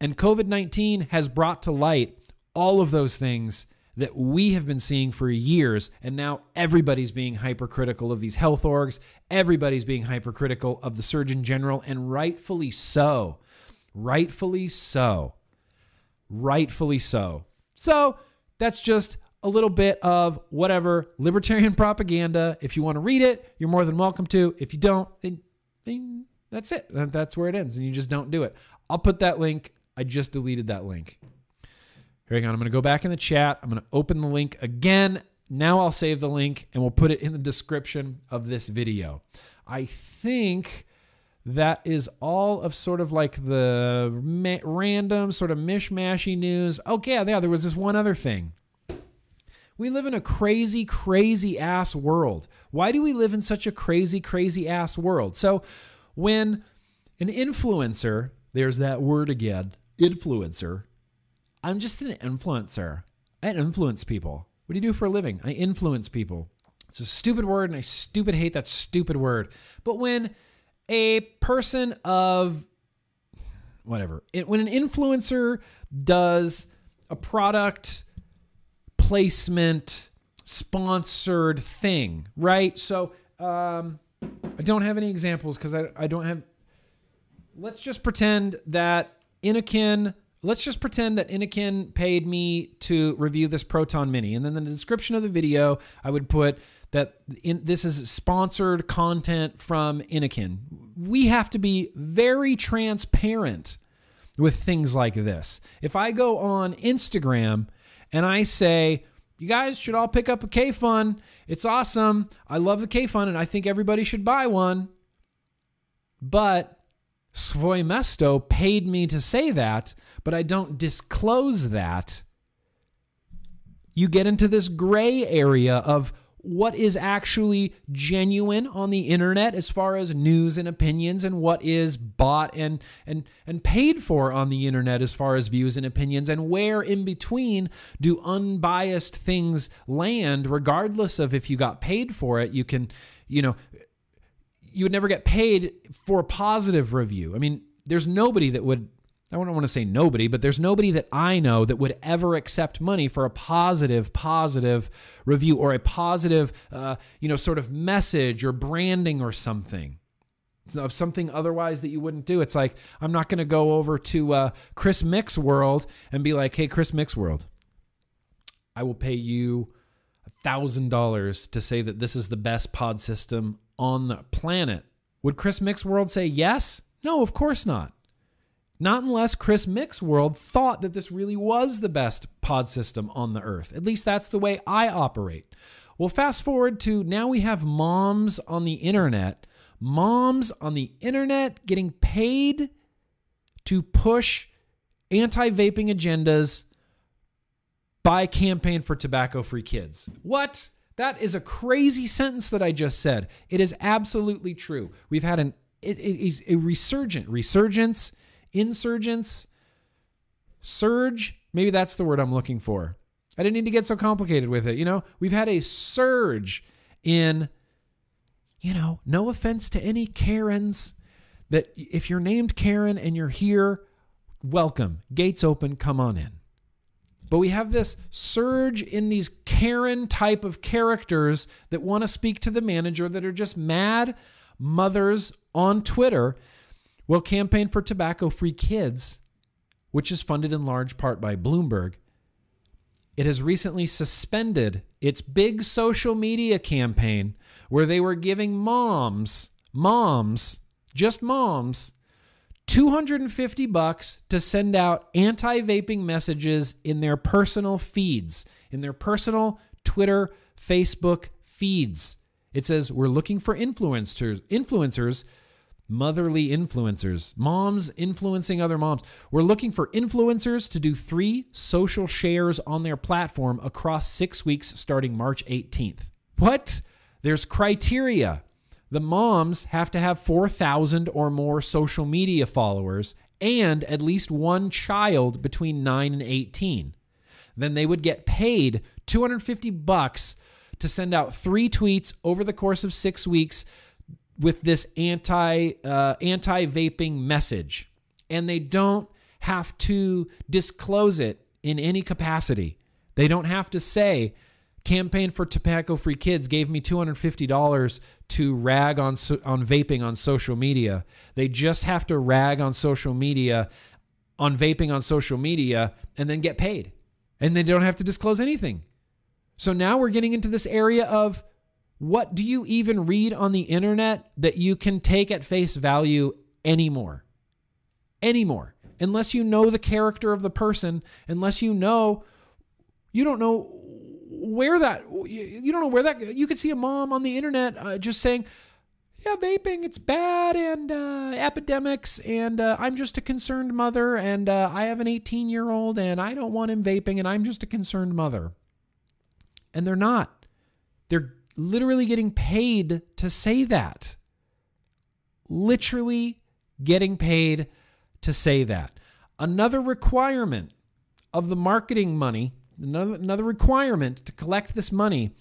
And COVID 19 has brought to light all of those things that we have been seeing for years. And now everybody's being hypercritical of these health orgs. Everybody's being hypercritical of the Surgeon General, and rightfully so. Rightfully so. Rightfully so. So that's just a little bit of whatever libertarian propaganda. If you want to read it, you're more than welcome to. If you don't, then, then that's it. That's where it ends, and you just don't do it. I'll put that link. I just deleted that link. Hang on, I'm going to go back in the chat. I'm going to open the link again. Now I'll save the link and we'll put it in the description of this video. I think that is all of sort of like the random sort of mishmashy news. Okay, yeah, there was this one other thing. We live in a crazy, crazy ass world. Why do we live in such a crazy, crazy ass world? So, when an influencer, there's that word again, influencer, I'm just an influencer. I influence people. What do you do for a living? I influence people. It's a stupid word, and I stupid hate that stupid word. But when a person of whatever, it, when an influencer does a product placement sponsored thing, right? So um, I don't have any examples because I, I don't have. Let's just pretend that Innokin let's just pretend that Innokin paid me to review this Proton Mini. And then in the description of the video, I would put that in, this is sponsored content from Innokin. We have to be very transparent with things like this. If I go on Instagram and I say, you guys should all pick up a Kayfun. It's awesome. I love the Kayfun and I think everybody should buy one. But Svoi Mesto paid me to say that, but I don't disclose that. You get into this gray area of what is actually genuine on the internet as far as news and opinions and what is bought and and and paid for on the internet as far as views and opinions and where in between do unbiased things land regardless of if you got paid for it you can you know you would never get paid for a positive review. I mean, there's nobody that would I don't want to say nobody, but there's nobody that I know that would ever accept money for a positive, positive review or a positive, uh, you know, sort of message or branding or something of something otherwise that you wouldn't do. It's like I'm not going to go over to uh, Chris Mix World and be like, "Hey, Chris Mix World, I will pay you thousand dollars to say that this is the best pod system on the planet. Would Chris Mix World say yes? No, of course not. Not unless Chris Mick's Mixworld thought that this really was the best pod system on the earth. At least that's the way I operate. Well, fast forward to now we have moms on the internet, moms on the internet getting paid to push anti vaping agendas by Campaign for Tobacco Free Kids. What? That is a crazy sentence that I just said. It is absolutely true. We've had an it, it, a resurgent, resurgence, insurgence, surge. Maybe that's the word I'm looking for. I didn't need to get so complicated with it. You know, we've had a surge in, you know, no offense to any Karens, that if you're named Karen and you're here, welcome. Gates open, come on in. But we have this surge in these Karen type of characters that want to speak to the manager that are just mad mothers on Twitter. Well, Campaign for Tobacco Free Kids, which is funded in large part by Bloomberg, it has recently suspended its big social media campaign where they were giving moms, moms, just moms, 250 bucks to send out anti-vaping messages in their personal feeds, in their personal Twitter, Facebook feeds. It says we're looking for influencers, influencers, motherly influencers, moms influencing other moms. We're looking for influencers to do 3 social shares on their platform across 6 weeks starting March 18th. What? There's criteria the moms have to have 4,000 or more social media followers and at least one child between 9 and 18. Then they would get paid 250 bucks to send out 3 tweets over the course of 6 weeks with this anti uh, anti-vaping message. And they don't have to disclose it in any capacity. They don't have to say Campaign for Tobacco Free Kids gave me $250 to rag on on vaping on social media. They just have to rag on social media on vaping on social media and then get paid. And they don't have to disclose anything. So now we're getting into this area of what do you even read on the internet that you can take at face value anymore? Anymore. Unless you know the character of the person, unless you know you don't know where that you don't know where that you could see a mom on the internet uh, just saying yeah vaping it's bad and uh, epidemics and uh, i'm just a concerned mother and uh, i have an 18 year old and i don't want him vaping and i'm just a concerned mother and they're not they're literally getting paid to say that literally getting paid to say that another requirement of the marketing money another, requirement to collect this money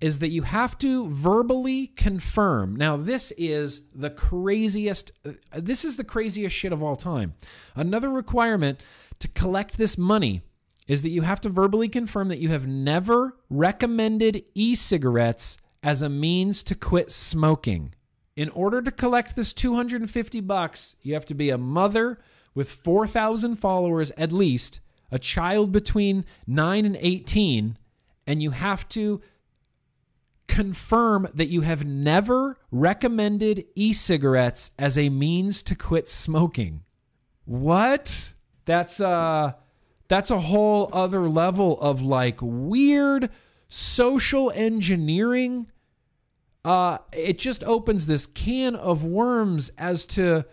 is that you have to verbally confirm. Now, this is the craziest, this is the craziest shit of all time. Another requirement to collect this money is that you have to verbally confirm that you have never recommended e cigarettes as a means to quit smoking. In order to collect this 250 bucks, you have to be a mother with 4,000 followers at least a child between 9 and 18 and you have to confirm that you have never recommended e-cigarettes as a means to quit smoking. What? That's uh that's a whole other level of like weird social engineering. Uh it just opens this can of worms as to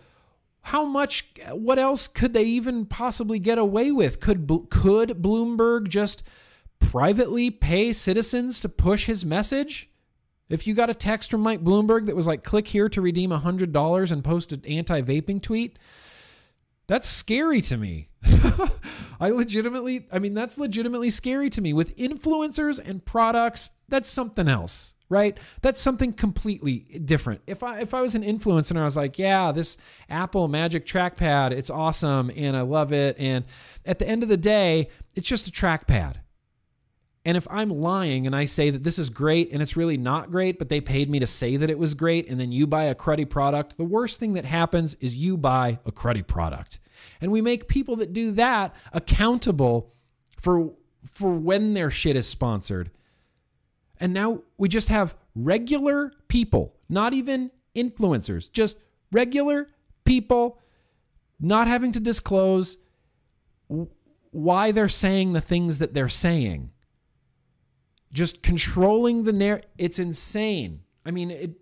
how much what else could they even possibly get away with could could bloomberg just privately pay citizens to push his message if you got a text from mike bloomberg that was like click here to redeem $100 and post an anti-vaping tweet that's scary to me i legitimately i mean that's legitimately scary to me with influencers and products that's something else right? That's something completely different. If I if I was an influencer and I was like, yeah, this Apple Magic Trackpad, it's awesome and I love it, and at the end of the day, it's just a trackpad. And if I'm lying and I say that this is great and it's really not great, but they paid me to say that it was great, and then you buy a cruddy product, the worst thing that happens is you buy a cruddy product. And we make people that do that accountable for for when their shit is sponsored and now we just have regular people, not even influencers, just regular people not having to disclose why they're saying the things that they're saying. Just controlling the narrative. It's insane. I mean, it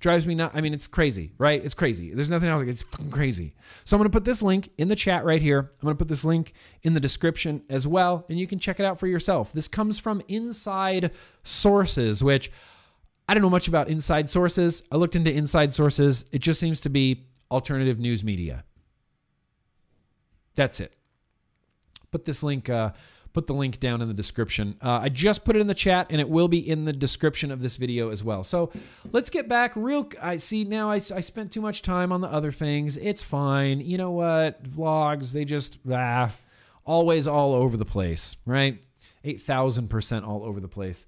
drives me nuts. I mean, it's crazy, right? It's crazy. There's nothing else. It's fucking crazy. So I'm going to put this link in the chat right here. I'm going to put this link in the description as well, and you can check it out for yourself. This comes from Inside Sources, which I don't know much about inside sources. I looked into inside sources. It just seems to be alternative news media. That's it. Put this link uh, put the link down in the description. Uh, I just put it in the chat, and it will be in the description of this video as well. So let's get back real. I see now. I, I spent too much time on the other things. It's fine. You know what? Vlogs they just ah, always all over the place, right? Eight thousand percent all over the place.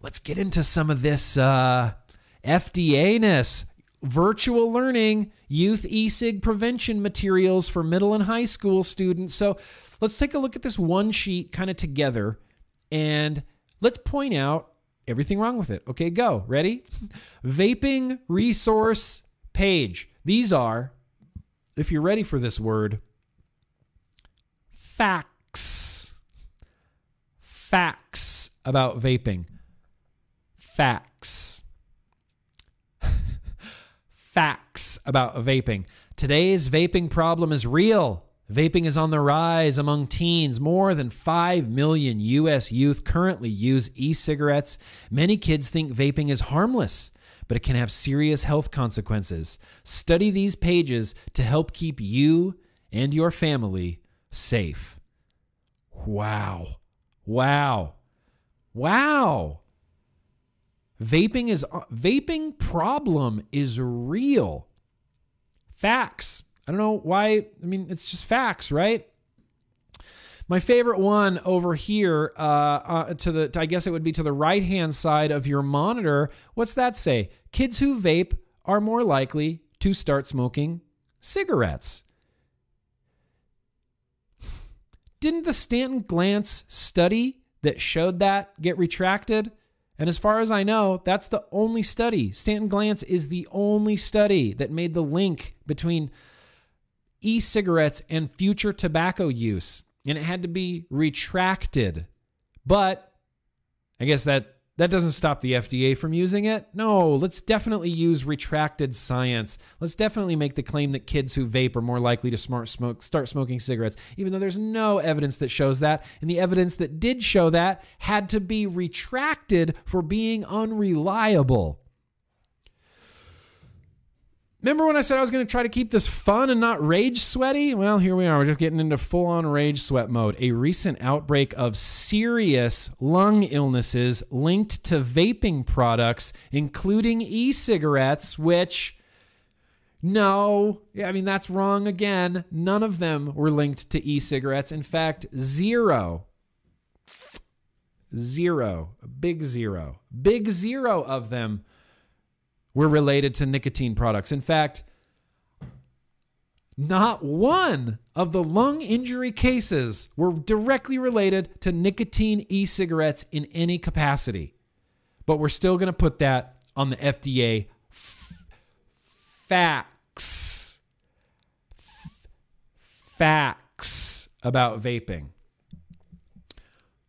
Let's get into some of this uh, FDA ness. virtual learning, youth e cig prevention materials for middle and high school students. So let's take a look at this one sheet kind of together and let's point out everything wrong with it. Okay, go. Ready? Vaping resource page. These are, if you're ready for this word, facts. Facts about vaping. Facts. Facts about vaping. Today's vaping problem is real. Vaping is on the rise among teens. More than 5 million U.S. youth currently use e cigarettes. Many kids think vaping is harmless, but it can have serious health consequences. Study these pages to help keep you and your family safe. Wow. Wow. Wow. Vaping is vaping problem is real. Facts. I don't know why. I mean, it's just facts, right? My favorite one over here, uh, uh, to the, to, I guess it would be to the right hand side of your monitor. What's that say? Kids who vape are more likely to start smoking cigarettes. Didn't the Stanton Glantz study that showed that get retracted? And as far as I know, that's the only study. Stanton Glantz is the only study that made the link between e cigarettes and future tobacco use. And it had to be retracted. But I guess that that doesn't stop the FDA from using it. No, let's definitely use retracted science. Let's definitely make the claim that kids who vape are more likely to smart smoke, start smoking cigarettes, even though there's no evidence that shows that. And the evidence that did show that had to be retracted for being unreliable. Remember when I said I was going to try to keep this fun and not rage sweaty? Well, here we are. We're just getting into full on rage sweat mode. A recent outbreak of serious lung illnesses linked to vaping products, including e cigarettes, which. No, I mean, that's wrong again. None of them were linked to e cigarettes. In fact, zero. Zero. Big zero. Big zero of them were related to nicotine products. In fact, not one of the lung injury cases were directly related to nicotine e cigarettes in any capacity. But we're still going to put that on the FDA facts. Facts about vaping.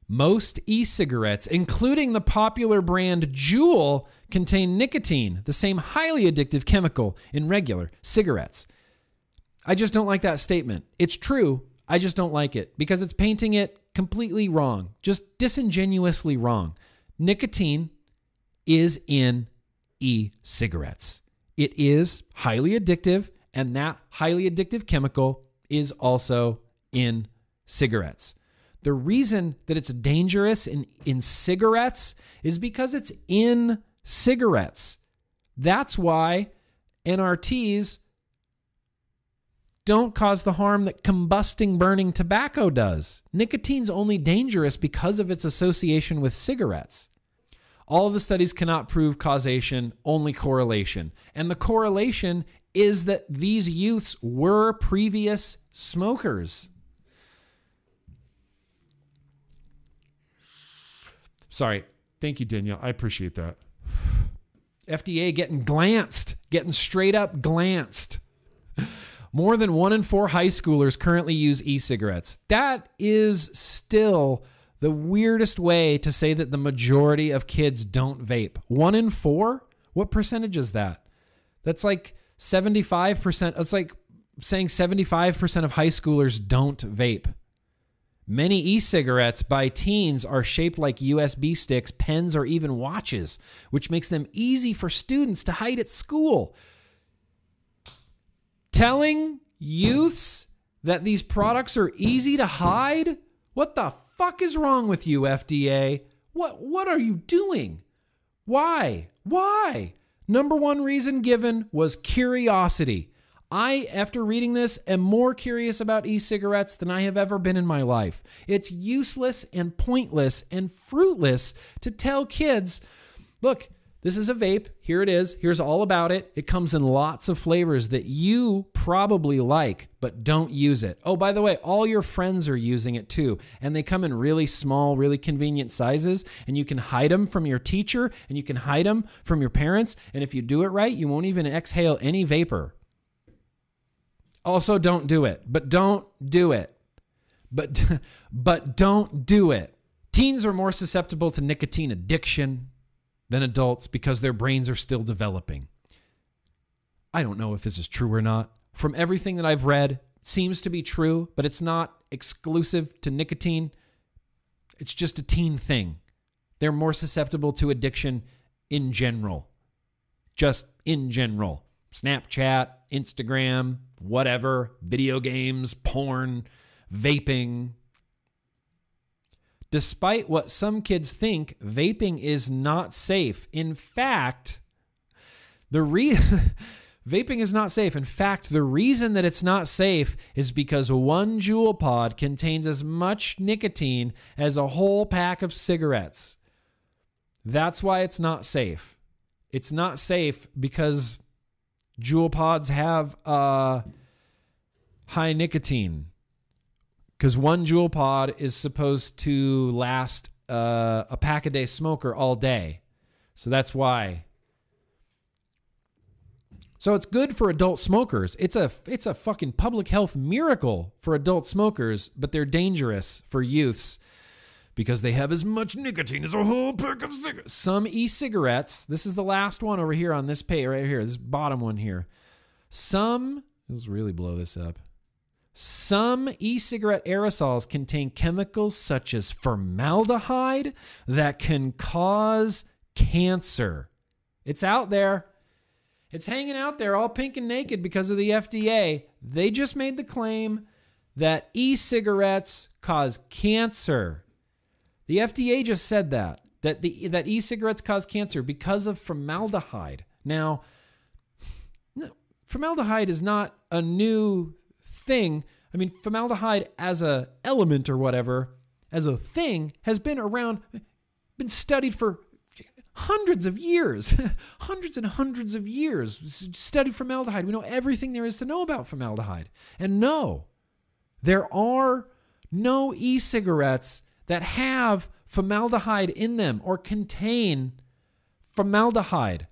Most e cigarettes, including the popular brand Juul, contain nicotine, the same highly addictive chemical in regular cigarettes. I just don't like that statement. It's true. I just don't like it because it's painting it completely wrong, just disingenuously wrong. Nicotine is in e cigarettes. It is highly addictive, and that highly addictive chemical is also in cigarettes. The reason that it's dangerous in, in cigarettes is because it's in cigarettes. That's why NRTs don't cause the harm that combusting burning tobacco does. Nicotine's only dangerous because of its association with cigarettes. All of the studies cannot prove causation, only correlation. And the correlation is that these youths were previous smokers. Sorry. Thank you, Danielle. I appreciate that. FDA getting glanced, getting straight up glanced. More than one in four high schoolers currently use e cigarettes. That is still the weirdest way to say that the majority of kids don't vape. One in four? What percentage is that? That's like 75%. That's like saying 75% of high schoolers don't vape. Many e cigarettes by teens are shaped like USB sticks, pens, or even watches, which makes them easy for students to hide at school. Telling youths that these products are easy to hide? What the fuck is wrong with you, FDA? What, what are you doing? Why? Why? Number one reason given was curiosity. I, after reading this, am more curious about e cigarettes than I have ever been in my life. It's useless and pointless and fruitless to tell kids look, This is a vape. Here it is. Here's all about it. It comes in lots of flavors that you probably like, but don't use it. Oh, by the way, all your friends are using it too. And they come in really small, really convenient sizes. And you can hide them from your teacher and you can hide them from your parents. And if you do it right, you won't even exhale any vapor. Also, don't do it, but don't do it. But, but don't do it. Teens are more susceptible to nicotine addiction than adults because their brains are still developing. I don't know if this is true or not. From everything that I've read, seems to be true, but it's not exclusive to nicotine. It's just a teen thing. They're more susceptible to addiction in general. Just in general. Snapchat, Instagram, whatever, video games, porn, vaping, Despite what some kids think, vaping is not safe. In fact, the re- vaping is not safe. In fact, the reason that it's not safe is because one Juul pod contains as much nicotine as a whole pack of cigarettes. That's why it's not safe. It's not safe because Juul pods have uh, high nicotine because one Juul pod is supposed to last uh, a pack a day smoker all day. So that's why. So it's good for adult smokers. It's a it's a fucking public health miracle for adult smokers, but they're dangerous for youths because they have as much nicotine as a whole pack of cigarettes. Some e-cigarettes, this is the last one over here on this page right here, this bottom one here. Some let's really blow this up. Some e cigarette aerosols contain chemicals such as formaldehyde that can cause cancer. It's out there. It's hanging out there all pink and naked because of the FDA. They just made the claim that e cigarettes cause cancer. The FDA just said that. That, the, that e cigarettes cause cancer because of formaldehyde. Now, formaldehyde is not a new thing. I mean, formaldehyde as a element or whatever, as a thing, has been around, been studied for hundreds of years, hundreds and hundreds of years. Studied formaldehyde. We know everything there is to know about formaldehyde. And no, there are no e cigarettes that have formaldehyde in them or contain formaldehyde.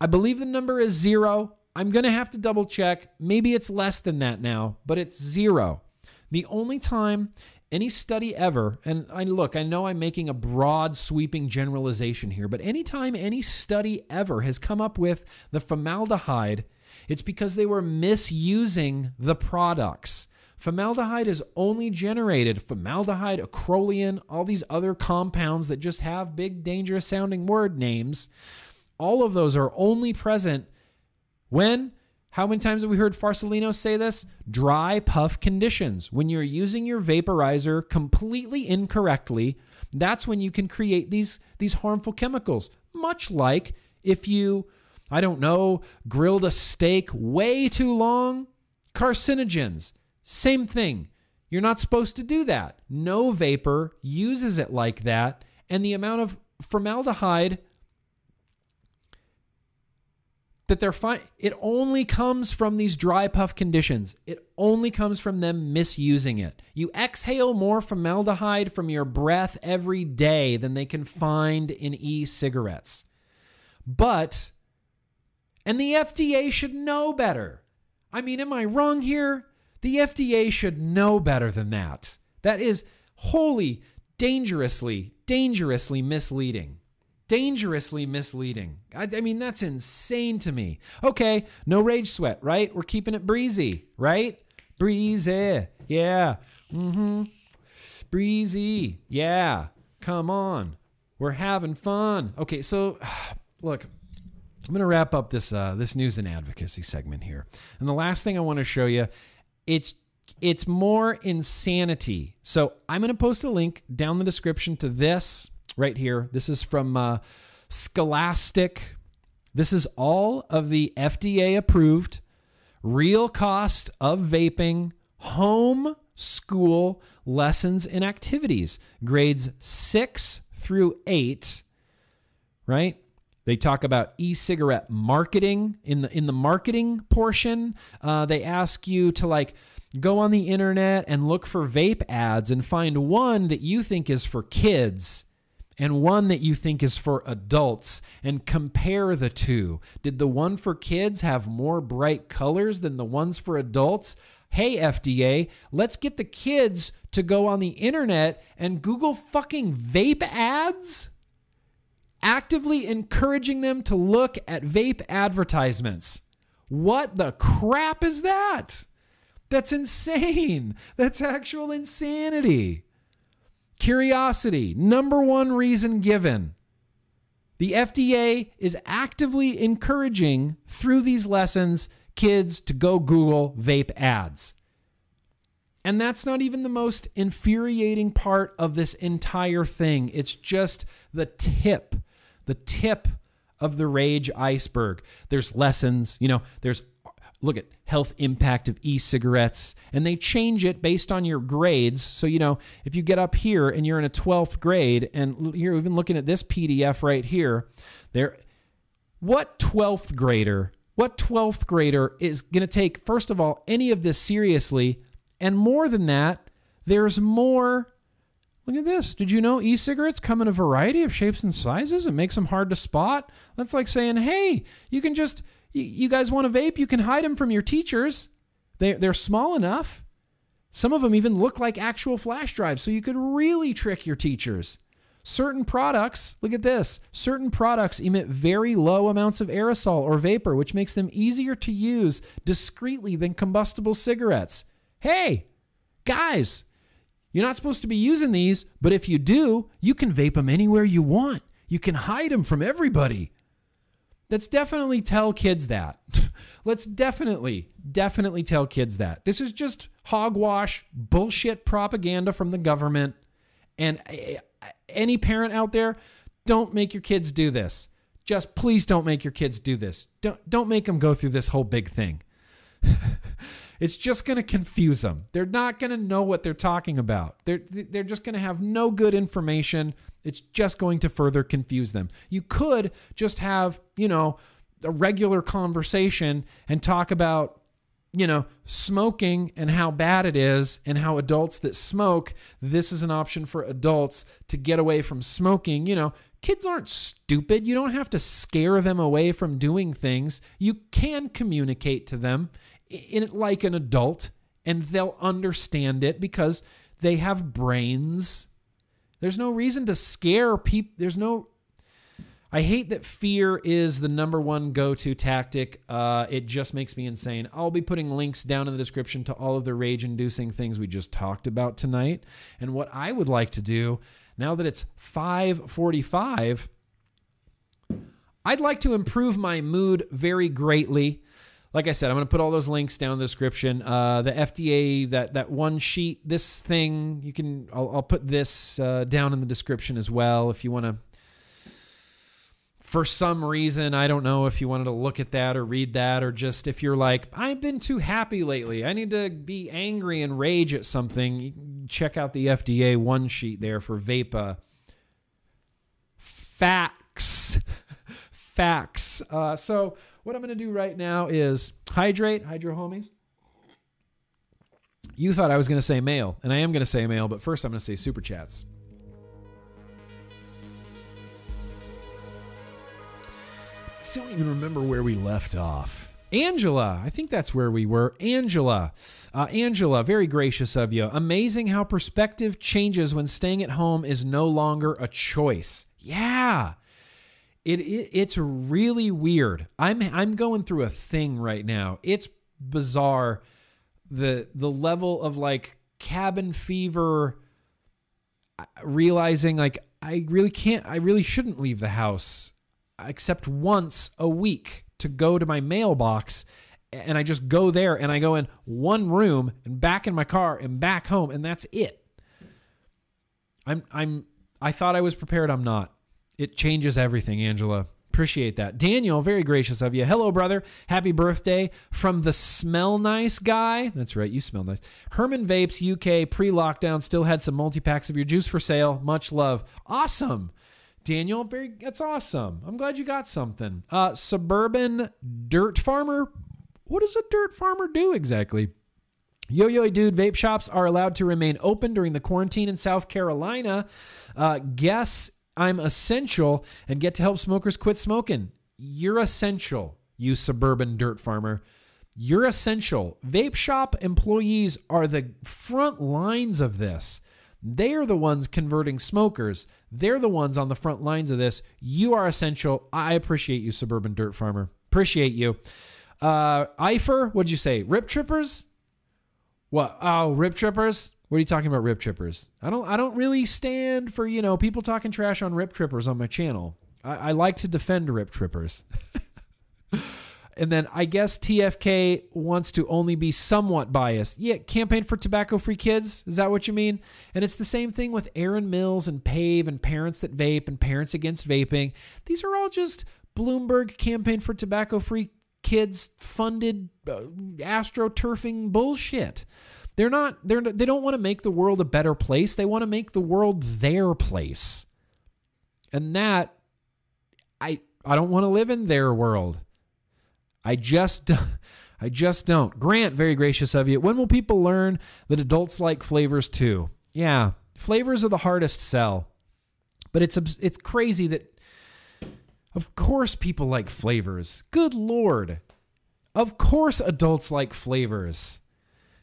I believe the number is zero. I'm going to have to double check. Maybe it's less than that now, but it's zero. The only time any study ever, and I look, I know I'm making a broad sweeping generalization here, but anytime any study ever has come up with the formaldehyde, it's because they were misusing the products. Formaldehyde is only generated, formaldehyde, acrolein, all these other compounds that just have big, dangerous sounding word names. All of those are only present when? How many times have we heard Farsalinos say this? Dry puff conditions. When you're using your vaporizer completely incorrectly, that's when you can create these, these harmful chemicals. Much like if you, I don't know, grilled a steak way too long, carcinogens. Same thing. You're not supposed to do that. No vapor uses it like that. And the amount of formaldehyde that they're fine. It only comes from these dry puff conditions. It only comes from them misusing it. You exhale more formaldehyde from your breath every day than they can find in e cigarettes. But, and the FDA should know better. I mean, am I wrong here? The FDA should know better than that. That is wholly, dangerously, dangerously misleading dangerously misleading. I, I, mean, that's insane to me. Okay, no rage sweat, right? We're keeping it breezy, right? Breezy. Yeah. Mm-hmm. Breezy. Yeah. Come on. We're having fun. Okay, so look, I'm going to wrap up this uh, this news and advocacy segment here. And the last thing I want to show you, it's it's more insanity. So I'm going to post a link down the description to this right here. This is from uh, Scholastic. This is all of the FDA approved real cost of vaping home school lessons and activities, grades six through eight, right? They talk about e-cigarette marketing in the in the marketing portion. Uh, they ask you to like go on the internet and look for vape ads and find one that you think is for kids and one that you think is for adults and compare the two. Did the one for kids have more bright colors than the ones for adults? Hey, FDA, let's get the kids to go on the internet and Google fucking vape ads? Actively encouraging them to look at vape advertisements. What the crap is that? That's insane. That's actual insanity. Curiosity, number one reason given. The FDA is actively encouraging through these lessons kids to go Google vape ads. And that's not even the most infuriating part of this entire thing. It's just the tip, the tip of the rage iceberg. There's lessons, you know, there's look at health impact of e-cigarettes and they change it based on your grades so you know if you get up here and you're in a 12th grade and you're even looking at this pdf right here there what 12th grader what 12th grader is going to take first of all any of this seriously and more than that there's more Look at this. Did you know e cigarettes come in a variety of shapes and sizes? It makes them hard to spot. That's like saying, hey, you can just you guys want to vape? You can hide them from your teachers. They, they're small enough. Some of them even look like actual flash drives, so you could really trick your teachers. Certain products, look at this, certain products emit very low amounts of aerosol or vapor, which makes them easier to use discreetly than combustible cigarettes. Hey, guys, you're not supposed to be using these, but if you do, you can vape them anywhere you want. You can hide them from everybody. Let's definitely tell kids that. Let's definitely, definitely tell kids that. This is just hogwash, bullshit propaganda from the government. And eh, eh, any parent out there, don't make your kids do this. Just please don't make your kids do this. Don't don't make them go through this whole big thing. it's just going to confuse them. They're not going to know what they're talking about. They're they're just going to have no good information. It's just going to further confuse them. You could just have, you know, a regular conversation and talk about you know, smoking and how bad it is, and how adults that smoke, this is an option for adults to get away from smoking. You know, kids aren't stupid. You don't have to scare them away from doing things. You can communicate to them in like an adult and they'll understand it because they have brains. There's no reason to scare people. There's no. I hate that fear is the number one go to tactic. Uh, it just makes me insane. I'll be putting links down in the description to all of the rage inducing things we just talked about tonight. And what I would like to do now that it's 545, I'd like to improve my mood very greatly like I said, I'm going to put all those links down in the description. Uh, the FDA, that that one sheet, this thing, you can. I'll, I'll put this uh, down in the description as well if you want to. For some reason, I don't know if you wanted to look at that or read that, or just if you're like, I've been too happy lately. I need to be angry and rage at something. check out the FDA one sheet there for Vapa. Facts. Facts. Uh, so what I'm going to do right now is hydrate, hydro homies. You thought I was going to say mail, and I am going to say mail, but first I'm going to say super chats. I still don't even remember where we left off. Angela, I think that's where we were. Angela, uh, Angela, very gracious of you. Amazing how perspective changes when staying at home is no longer a choice. Yeah, it, it it's really weird. I'm I'm going through a thing right now. It's bizarre the the level of like cabin fever uh, realizing like I really can't I really shouldn't leave the house except once a week to go to my mailbox and I just go there and I go in one room and back in my car and back home and that's it. I'm I'm I thought I was prepared I'm not. It changes everything, Angela. Appreciate that. Daniel, very gracious of you. Hello, brother. Happy birthday from the smell nice guy. That's right, you smell nice. Herman Vapes UK pre lockdown still had some multi packs of your juice for sale. Much love. Awesome. Daniel, very that's awesome. I'm glad you got something. Uh, suburban dirt farmer. What does a dirt farmer do exactly? Yo Yo Dude vape shops are allowed to remain open during the quarantine in South Carolina. Uh, guess I'm essential and get to help smokers quit smoking. You're essential, you suburban dirt farmer. You're essential. Vape shop employees are the front lines of this. They are the ones converting smokers. They're the ones on the front lines of this. You are essential. I appreciate you, suburban dirt farmer. Appreciate you. Uh, Eifer, what'd you say? Rip trippers? What? Oh, rip trippers? What are you talking about, rip trippers? I don't. I don't really stand for you know people talking trash on rip trippers on my channel. I, I like to defend rip trippers. and then I guess TFK wants to only be somewhat biased. Yeah, campaign for tobacco free kids. Is that what you mean? And it's the same thing with Aaron Mills and Pave and parents that vape and parents against vaping. These are all just Bloomberg campaign for tobacco free kids funded uh, astroturfing bullshit. They're not they're they don't want to make the world a better place. They want to make the world their place. And that I I don't want to live in their world. I just I just don't. Grant, very gracious of you. When will people learn that adults like flavors too? Yeah, flavors are the hardest sell. But it's it's crazy that of course people like flavors. Good lord. Of course adults like flavors.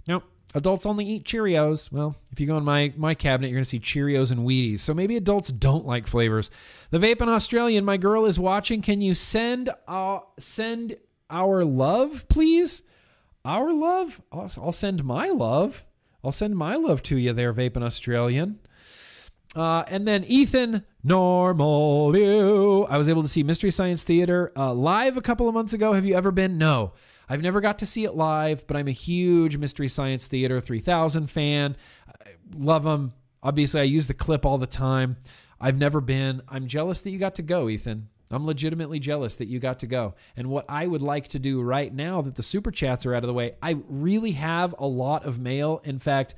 Now, adults only eat Cheerios. Well, if you go in my, my cabinet, you're going to see Cheerios and Wheaties. So maybe adults don't like flavors. The Vape in Australian, my girl is watching. Can you send uh, send our love, please? Our love? I'll, I'll send my love. I'll send my love to you there, Vape in Australian. Uh, and then Ethan, normal view. I was able to see Mystery Science Theater uh, live a couple of months ago. Have you ever been? No. I've never got to see it live, but I'm a huge Mystery Science Theater 3000 fan. I love them. Obviously, I use the clip all the time. I've never been. I'm jealous that you got to go, Ethan. I'm legitimately jealous that you got to go. And what I would like to do right now that the super chats are out of the way, I really have a lot of mail. In fact,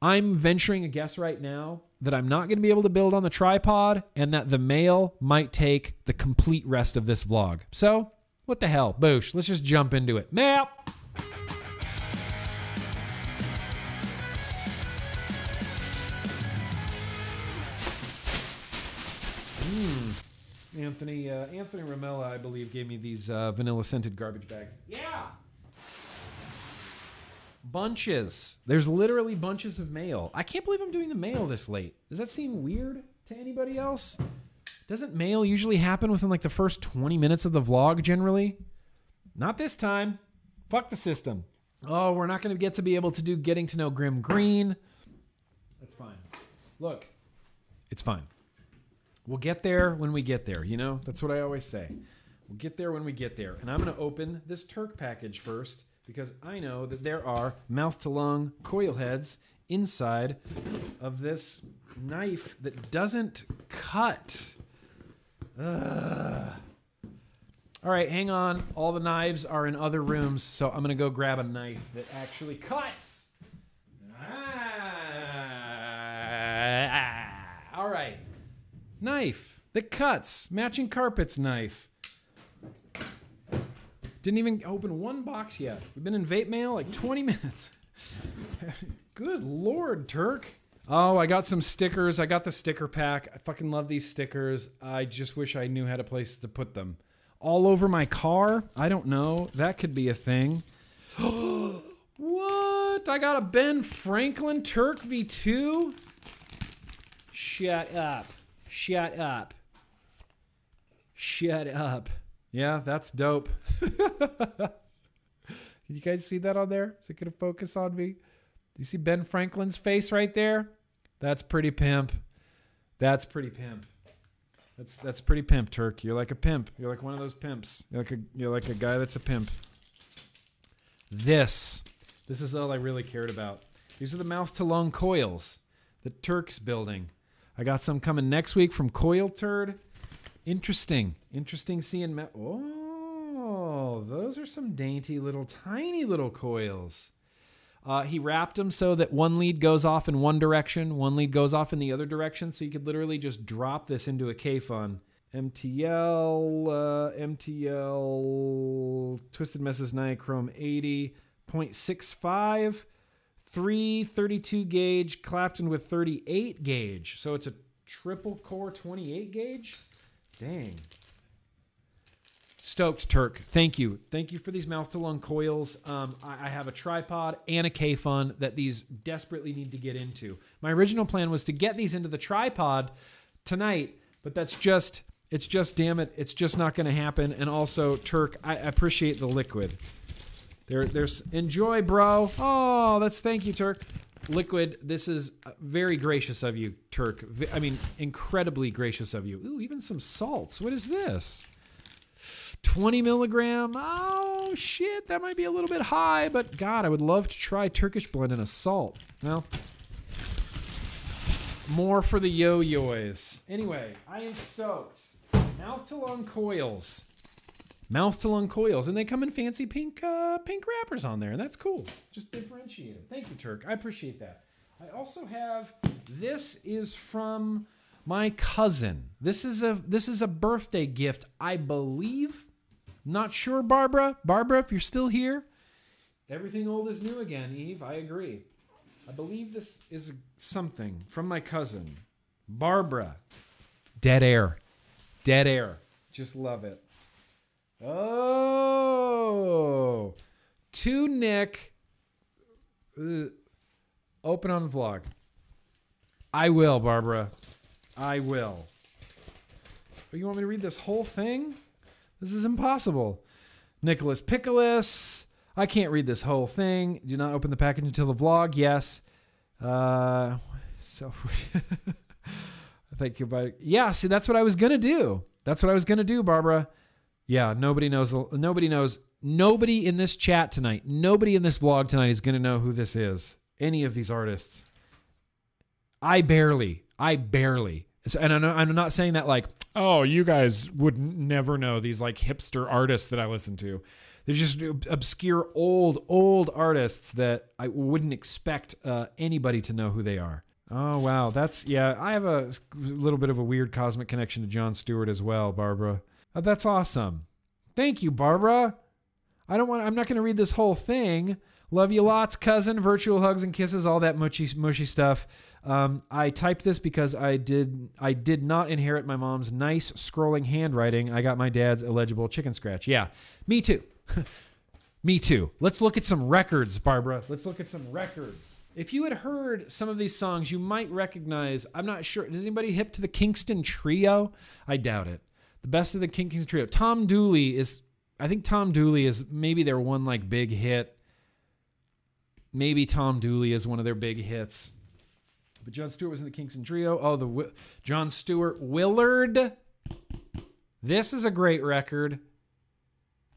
I'm venturing a guess right now that I'm not going to be able to build on the tripod and that the mail might take the complete rest of this vlog. So, what the hell? Boosh, let's just jump into it. Mail! Mm. Anthony uh, Anthony Ramella, I believe, gave me these uh, vanilla scented garbage bags. Yeah bunches. There's literally bunches of mail. I can't believe I'm doing the mail this late. Does that seem weird to anybody else? Doesn't mail usually happen within like the first 20 minutes of the vlog generally? Not this time. Fuck the system. Oh, we're not going to get to be able to do getting to know Grimm Green. That's fine. Look, it's fine. We'll get there when we get there, you know? That's what I always say. We'll get there when we get there. And I'm going to open this Turk package first because I know that there are mouth to lung coil heads inside of this knife that doesn't cut. All right, hang on. All the knives are in other rooms, so I'm to go grab a knife that actually cuts. Ah. All right. Knife that cuts. Matching carpets knife. Didn't even open one box yet. We've been in vape mail like 20 minutes. Good lord, Turk. Oh, I got some stickers. I got the sticker pack. I fucking love these stickers. I just wish I knew how to place to put them. All over my car? I don't know. That could be a thing. what? I got a Ben Franklin Turk V2? Shut up. Shut up. Shut up. Yeah, that's dope. You guys see that on there? Is it going to focus on me? Do you see Ben Franklin's face right there? That's pretty pimp. That's pretty pimp. That's that's pretty pimp, Turk. You're like a pimp. You're like one of those pimps. You're like a you're like a guy that's a pimp. This, this is all I really cared about. These are the mouth to lung coils that Turk's building. I got some coming next week from Coil Turd. Interesting. Interesting seeing. Ma- oh, those are some dainty little, tiny little coils. Uh, he wrapped them so that one lead goes off in one direction, one lead goes off in the other direction. So you could literally just drop this into a Kayfun. MTL, uh, MTL, Twisted Messes Nichrome 80.65, 332 gauge, Clapton with 38 gauge. So it's a triple core 28 gauge. Dang. Stoked Turk. Thank you. Thank you for these mouth to lung coils. Um, I, I have a tripod and a Kayfun that these desperately need to get into. My original plan was to get these into the tripod tonight, but that's just, it's just, damn it, it's just not going to happen. And also, Turk, I appreciate the liquid. There, there's enjoy, bro. Oh, that's thank you, Turk. Liquid, this is very gracious of you, Turk. I mean, incredibly gracious of you. Ooh, even some salts. What is this? 20 milligram. Oh, shit. That might be a little bit high, but God, I would love to try Turkish blend and a salt. Well, more for the yo yo's. Anyway, I am stoked. Mouth to lung coils. Mouth to lung coils. And they come in fancy pink uh, pink wrappers on there. And that's cool. Just differentiated. Thank you, Turk. I appreciate that. I also have this is from my cousin. This is a this is a birthday gift, I believe. Not sure, Barbara. Barbara, if you're still here. Everything old is new again, Eve. I agree. I believe this is something from my cousin, Barbara. Dead air. Dead air. Just love it. Oh. To Nick. Uh, open on the vlog. I will, Barbara. I will. But you want me to read this whole thing? This is impossible. Nicholas Pickles. I can't read this whole thing. Do not open the package until the vlog. Yes. Uh, so thank you, but yeah. See, that's what I was gonna do. That's what I was gonna do, Barbara. Yeah. Nobody knows. Nobody knows. Nobody in this chat tonight. Nobody in this vlog tonight is gonna know who this is. Any of these artists. I barely. I barely. And I'm not saying that like, oh, you guys would never know these like hipster artists that I listen to. They're just obscure old, old artists that I wouldn't expect uh, anybody to know who they are. Oh wow, that's yeah. I have a little bit of a weird cosmic connection to John Stewart as well, Barbara. Oh, that's awesome. Thank you, Barbara. I don't want. I'm not going to read this whole thing. Love you lots, cousin. Virtual hugs and kisses, all that mushy, mushy stuff. Um, I typed this because I did I did not inherit my mom's nice scrolling handwriting. I got my dad's illegible chicken scratch. Yeah, me too. me too. Let's look at some records, Barbara. Let's look at some records. If you had heard some of these songs, you might recognize. I'm not sure. Does anybody hip to the Kingston Trio? I doubt it. The best of the Kingston Trio. Tom Dooley is. I think Tom Dooley is maybe their one like big hit. Maybe Tom Dooley is one of their big hits. But John Stewart was in the Kingston Trio. Oh, the John Stewart Willard. This is a great record.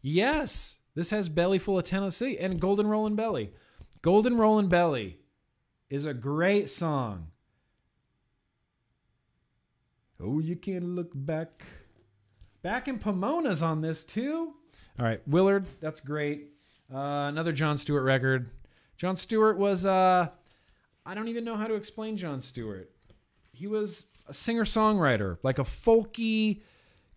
Yes, this has Belly Full of Tennessee and Golden Rollin' Belly. Golden Rollin' Belly is a great song. Oh, you can't look back. Back in Pomona's on this too. All right, Willard, that's great. Uh, another John Stewart record. John Stewart was uh, I don't even know how to explain John Stewart. He was a singer songwriter, like a folky,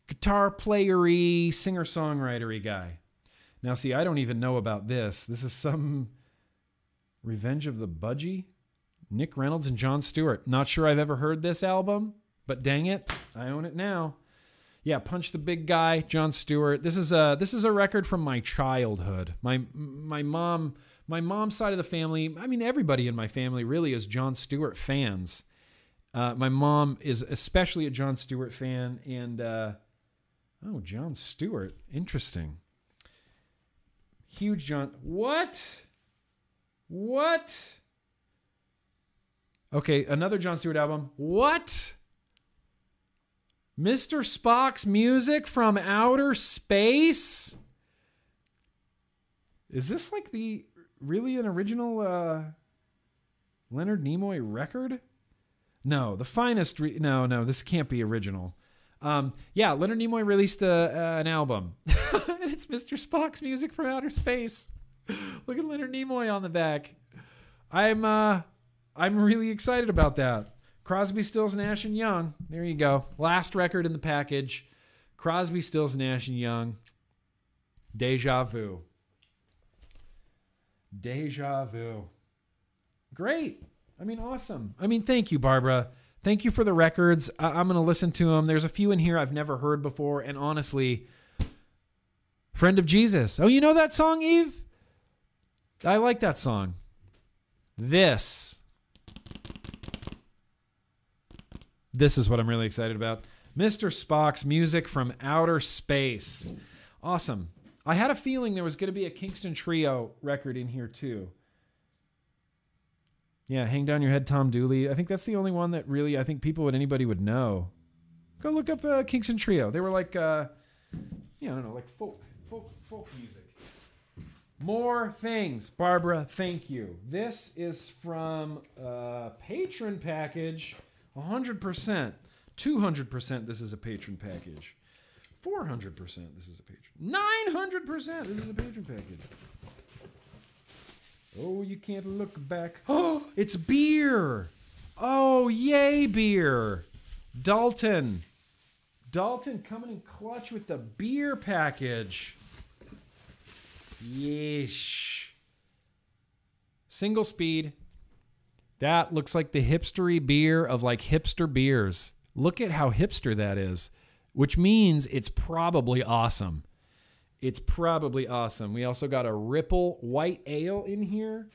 guitar playery, singer songwritery guy. Now, see, I don't even know about this. This is some Revenge of the Budgie? Nick Reynolds and John Stewart. Not sure I've ever heard this album, but dang it, I own it now. Yeah, Punch the Big Guy, John Stewart. This is a this is a record from my childhood. My my mom my mom's side of the family, I mean, everybody in my family really is John Stewart fans. Uh, my mom is especially a John Stewart fan, and uh, oh, John Stewart, interesting. Huge John. What? What? Okay, another John Stewart album. What? Mr. Spock's music from outer space? Is this like the really an original uh, Leonard Nimoy record? No, the finest. Re- no, no, this can't be original. Um, yeah, Leonard Nimoy released a, uh, an album, and it's Mr. Spock's music from outer space. Look at Leonard Nimoy on the back. I'm uh I'm really excited about that. Crosby, Stills, Nash and Young. There you go. Last record in the package. Crosby, Stills, Nash and Young. Deja vu. Deja vu. Great. I mean, awesome. I mean, thank you, Barbara. Thank you for the records. I- I'm going to listen to them. There's a few in here I've never heard before. And honestly, Friend of Jesus. Oh, you know that song, Eve? I like that song. This. This is what I'm really excited about. Mr. Spock's music from outer space. Awesome. I had a feeling there was going to be a Kingston Trio record in here too. Yeah, Hang Down Your Head, Tom Dooley. I think that's the only one that really I think people would anybody would know. Go look up uh, Kingston Trio. They were like, uh, yeah, I don't know, like folk, folk, folk music. More things, Barbara. Thank you. This is from uh, patron package, 100%, 200%. This is a patron package. 400%. This is a patron. 900%. This is a patron package. Oh, you can't look back. Oh, it's beer. Oh, yay, beer. Dalton. Dalton coming in clutch with the beer package. Yeesh. Single speed. That looks like the hipstery beer of like hipster beers. Look at how hipster that is, which means it's probably awesome. It's probably awesome. We also got a Ripple White Ale in here.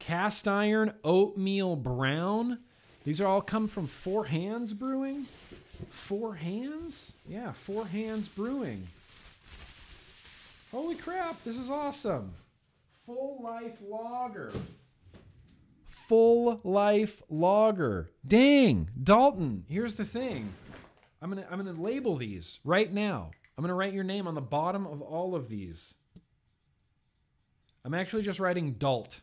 Cast iron oatmeal brown. These are all come from Four Hands Brewing. Four Hands? Yeah, Four Hands Brewing. Holy crap, this is awesome. Full Life Lager. Full Life Lager. Dang, Dalton, here's the thing. I'm going to I'm going to label these right now. I'm going to write your name on the bottom of all of these. I'm actually just writing Dalt.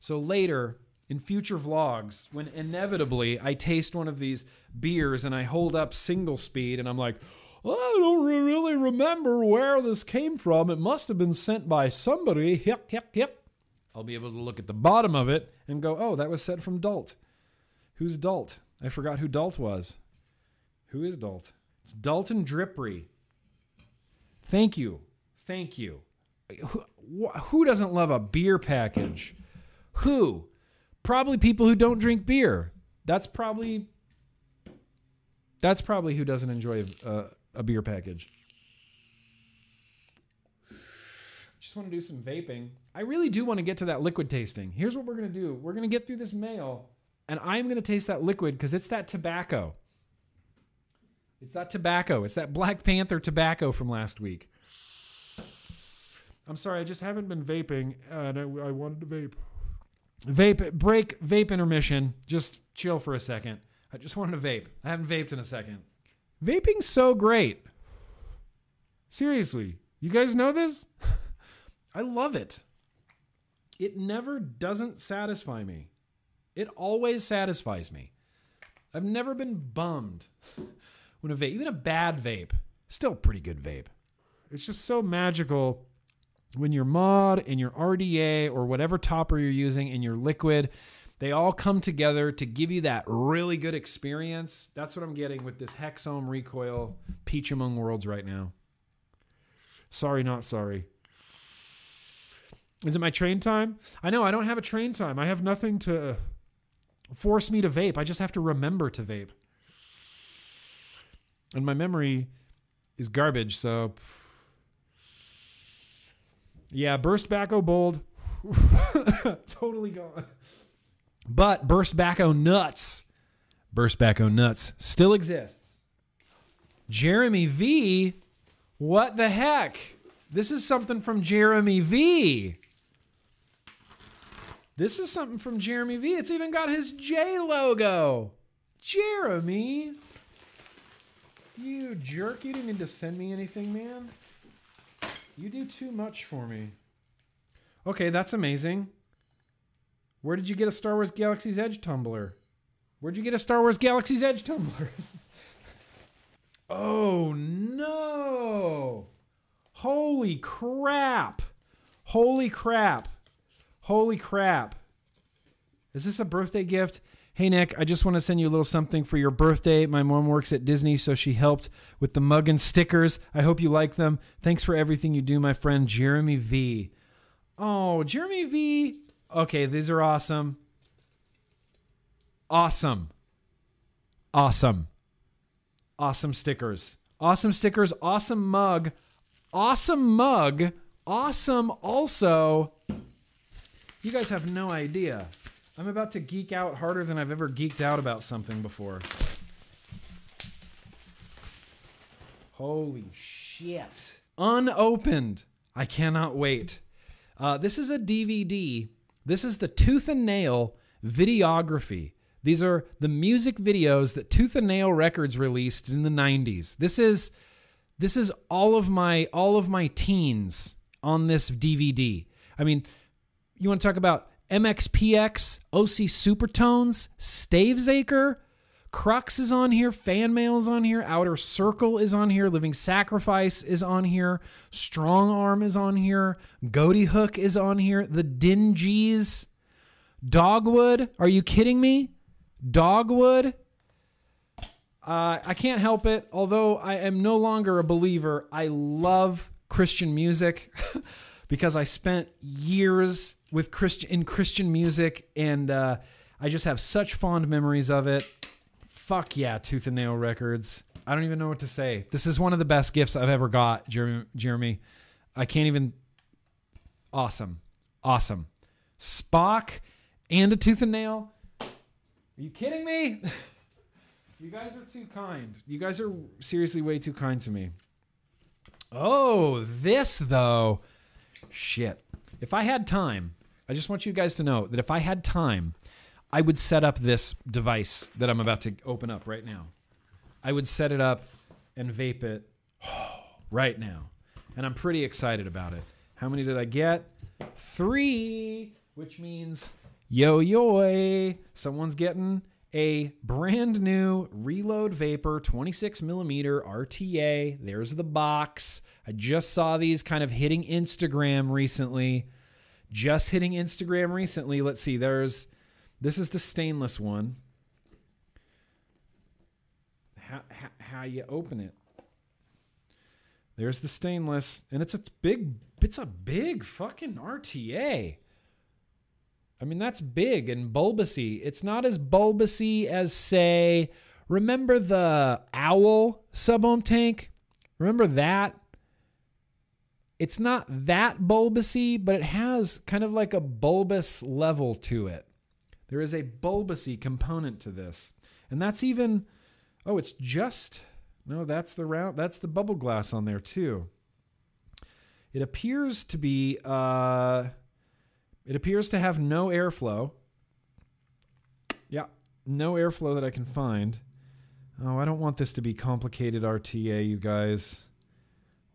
So later in future vlogs, when inevitably I taste one of these beers and I hold up single speed and I'm like, I don't re- really remember where this came from. It must have been sent by somebody. Hip, hip, hip. I'll be able to look at the bottom of it and go, oh, that was sent from Dalt. Who's Dalt? I forgot who Dalt was. Who is Dalt? It's Dalton Drippery. Thank you. Thank you. Who, who doesn't love a beer package? Who? Probably people who don't drink beer. That's probably that's probably who doesn't enjoy a, a beer package. Just want to do some vaping. I really do want to get to that liquid tasting. Here's what we're going to do. We're going to get through this mail and I'm going to taste that liquid cuz it's that tobacco. It's that tobacco. It's that Black Panther tobacco from last week. I'm sorry, I just haven't been vaping, and I, I wanted to vape. Vape break, vape intermission. Just chill for a second. I just wanted to vape. I haven't vaped in a second. Vaping's so great. Seriously, you guys know this? I love it. It never doesn't satisfy me. It always satisfies me. I've never been bummed when a vape, even a bad vape, still pretty good vape. It's just so magical when your mod and your RDA or whatever topper you're using and your liquid, they all come together to give you that really good experience. That's what I'm getting with this Hexohm Recoil Peach Among Worlds right now. Sorry, not sorry. Is it my train time? I know I don't have a train time. I have nothing to force me to vape. I just have to remember to vape. And my memory is garbage, so yeah, Burst Backo Bold. totally gone. But Burst Backo Nuts. Burst Backo Nuts still exists. Jeremy V. What the heck? This is something from Jeremy V. This is something from Jeremy V. It's even got his J logo. Jeremy. You jerk. You didn't need to send me anything, man. You do too much for me. Okay, that's amazing. Where did you get a Star Wars Galaxy's Edge tumbler? Where'd you get a Star Wars Galaxy's Edge tumbler? oh no! Holy crap. Holy crap. Holy crap. Is this a birthday gift? Hey, Nick, I just want to send you a little something for your birthday. My mom works at Disney, so she helped with the mug and stickers. I hope you like them. Thanks for everything you do, my friend Jeremy V. Oh, Jeremy V. Okay, these are awesome. Awesome. Awesome. Awesome stickers. Awesome stickers. Awesome mug. Awesome mug. Awesome also. You guys have no idea. I'm about to geek out harder than I've ever geeked out about something before. Holy shit. Unopened. I cannot wait. Uh, this is a DVD. This is the Tooth and Nail videography. These are the music videos that Tooth and Nail Records released in the 90s. This is this is all of my all of my teens on this DVD. I mean, you want to talk about MXPX, OC Supertones, Stavesacre, Crux is on here, Fan Mail is on here, Outer Circle is on here, Living Sacrifice is on here, Strong Arm is on here, Ghoti Hook is on here, The Dingees, Dogwood. Are you kidding me? Dogwood. Uh, I can't help it. Although I am no longer a believer, I love Christian music because I spent years with Christian in Christian music, and uh, I just have such fond memories of it. Fuck yeah, Tooth and Nail Records. I don't even know what to say. This is one of the best gifts I've ever got, Jeremy. Jeremy. I can't even. Awesome, awesome. Spock and a tooth and nail. Are you kidding me? you guys are too kind. You guys are seriously way too kind to me. Oh, this though. Shit. If I had time, I just want you guys to know that if I had time, I would set up this device that I'm about to open up right now. I would set it up and vape it right now. And I'm pretty excited about it. How many did I get? Three, which means yo yo, someone's getting a brand new Reload Vapor 26 millimeter RTA. There's the box. I just saw these kind of hitting Instagram recently. Just hitting Instagram recently. Let's see. There's this is the stainless one. How, how, how you open it? There's the stainless, and it's a big. It's a big fucking RTA. I mean, that's big and bulbousy. It's not as bulbousy as, say, remember the owl sub ohm tank? Remember that? It's not that bulbousy, but it has kind of like a bulbous level to it. There is a bulbousy component to this. And that's even, oh, it's just, no, that's the round, that's the bubble glass on there too. It appears to be, uh, it appears to have no airflow. Yeah, no airflow that I can find. Oh, I don't want this to be complicated RTA, you guys.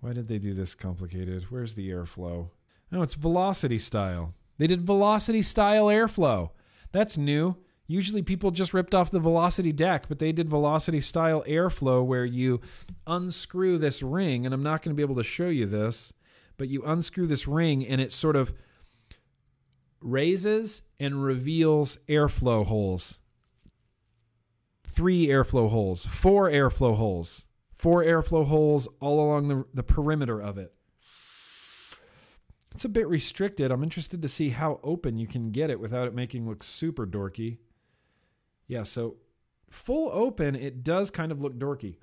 Why did they do this complicated? Where's the airflow? Oh, it's velocity style. They did velocity style airflow. That's new. Usually people just ripped off the velocity deck, but they did velocity style airflow where you unscrew this ring, and I'm not going to be able to show you this, but you unscrew this ring and it sort of raises and reveals airflow holes. Three airflow holes, four airflow holes, four airflow holes all along the, the perimeter of it. It's a bit restricted. I'm interested to see how open you can get it without it making look super dorky. Yeah, so full open, it does kind of look dorky,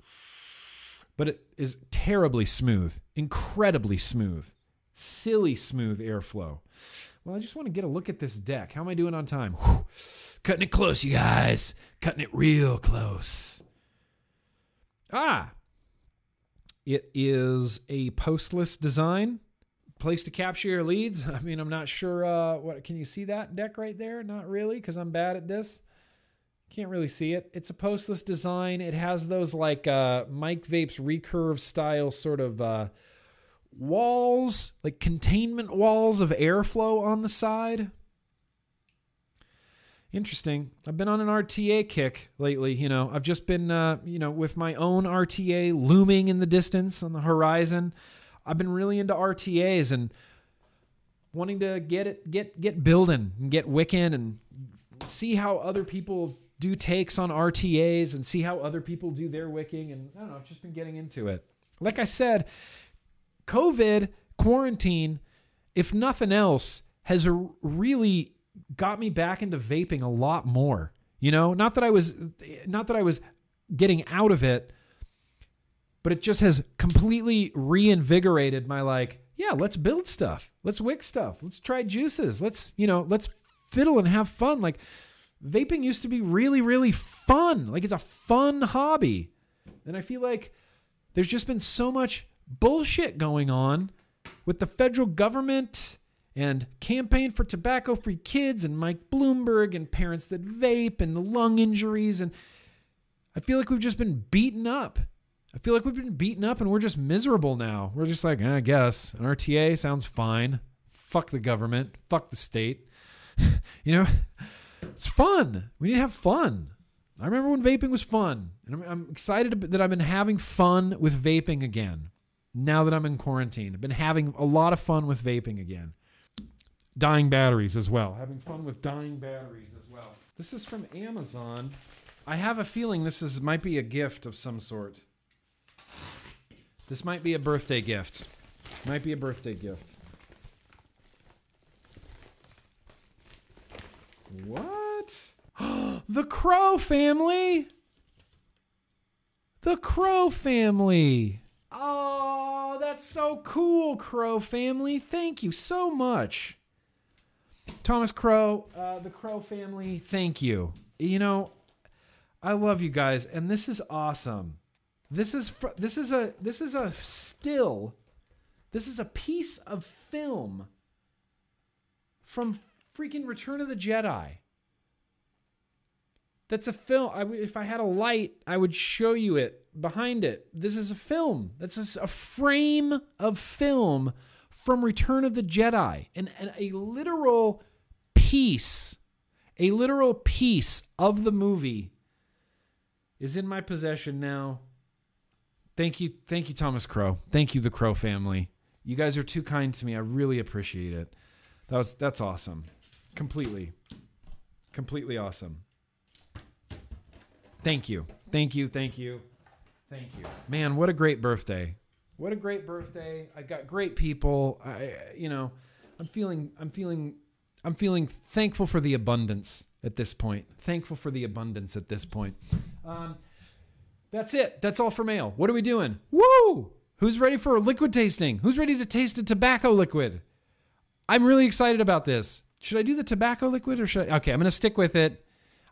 but it is terribly smooth, incredibly smooth, silly smooth airflow. Well, I just want to get a look at this deck. How am I doing on time? Whew. Cutting it close, you guys. Cutting it real close. Ah, it is a postless design. Place to capture your leads. I mean, I'm not sure. Uh, what can you see that deck right there? Not really, because I'm bad at this. Can't really see it. It's a postless design. It has those like uh, Mike Vapes recurve style sort of. Uh, walls, like containment walls of airflow on the side. Interesting. I've been on an RTA kick lately. You know, I've just been, uh, you know, with my own RTA looming in the distance on the horizon. I've been really into RTAs and wanting to get it get get building and get wicking and see how other people do takes on RTAs and see how other people do their wicking and I don't know, I've just been getting into it. Like I said, COVID quarantine, if nothing else, has really got me back into vaping a lot more. You know, not that I was not that I was getting out of it, but it just has completely reinvigorated my like, yeah, let's build stuff. Let's wick stuff. Let's try juices. Let's, you know, let's fiddle and have fun. Like vaping used to be really really fun. Like it's a fun hobby. And I feel like there's just been so much bullshit going on with the federal government and campaign for tobacco free kids and Mike Bloomberg and parents that vape and the lung injuries and I feel like we've just been beaten up. I feel like we've been beaten up and we're just miserable now. We're just like, eh, I guess an RTA sounds fine. Fuck the government. Fuck the state. you know, it's fun. We need to have fun. I remember when vaping was fun, and I'm, I'm excited that I've been having fun with vaping again. Now that I'm in quarantine, I've been having a lot of fun with vaping again. Dying batteries as well. Having fun with dying batteries as well. This is from Amazon. I have a feeling this is might be a gift of some sort. This might be a birthday gift. Might be a birthday gift. What? the Crow family. The Crow family. Oh, that's so cool, Crow family. Thank you so much. Thomas Crow, uh, the Crow family, thank you. You know, I love you guys, and this is awesome. This is fr- this is a this is a still. This is a piece of film from freaking Return of the Jedi. That's a film. If I had a light, I would show you it behind it. This is a film. That's a frame of film from Return of the Jedi, and, and a literal piece, a literal piece of the movie is in my possession now. Thank you, thank you, Thomas Crow. Thank you, the Crow family. You guys are too kind to me. I really appreciate it. That was that's awesome. Completely. Completely awesome. Thank you. Thank you. Thank you. Thank you. Man, what a great birthday. What a great birthday. I got great people. I you know, I'm feeling I'm feeling I'm feeling thankful for the abundance at this point. Thankful for the abundance at this point. Um, that's it. That's all for mail. What are we doing? Woo! Who's ready for a liquid tasting? Who's ready to taste a tobacco liquid? I'm really excited about this. Should I do the tobacco liquid or should I? Okay, I'm going to stick with it.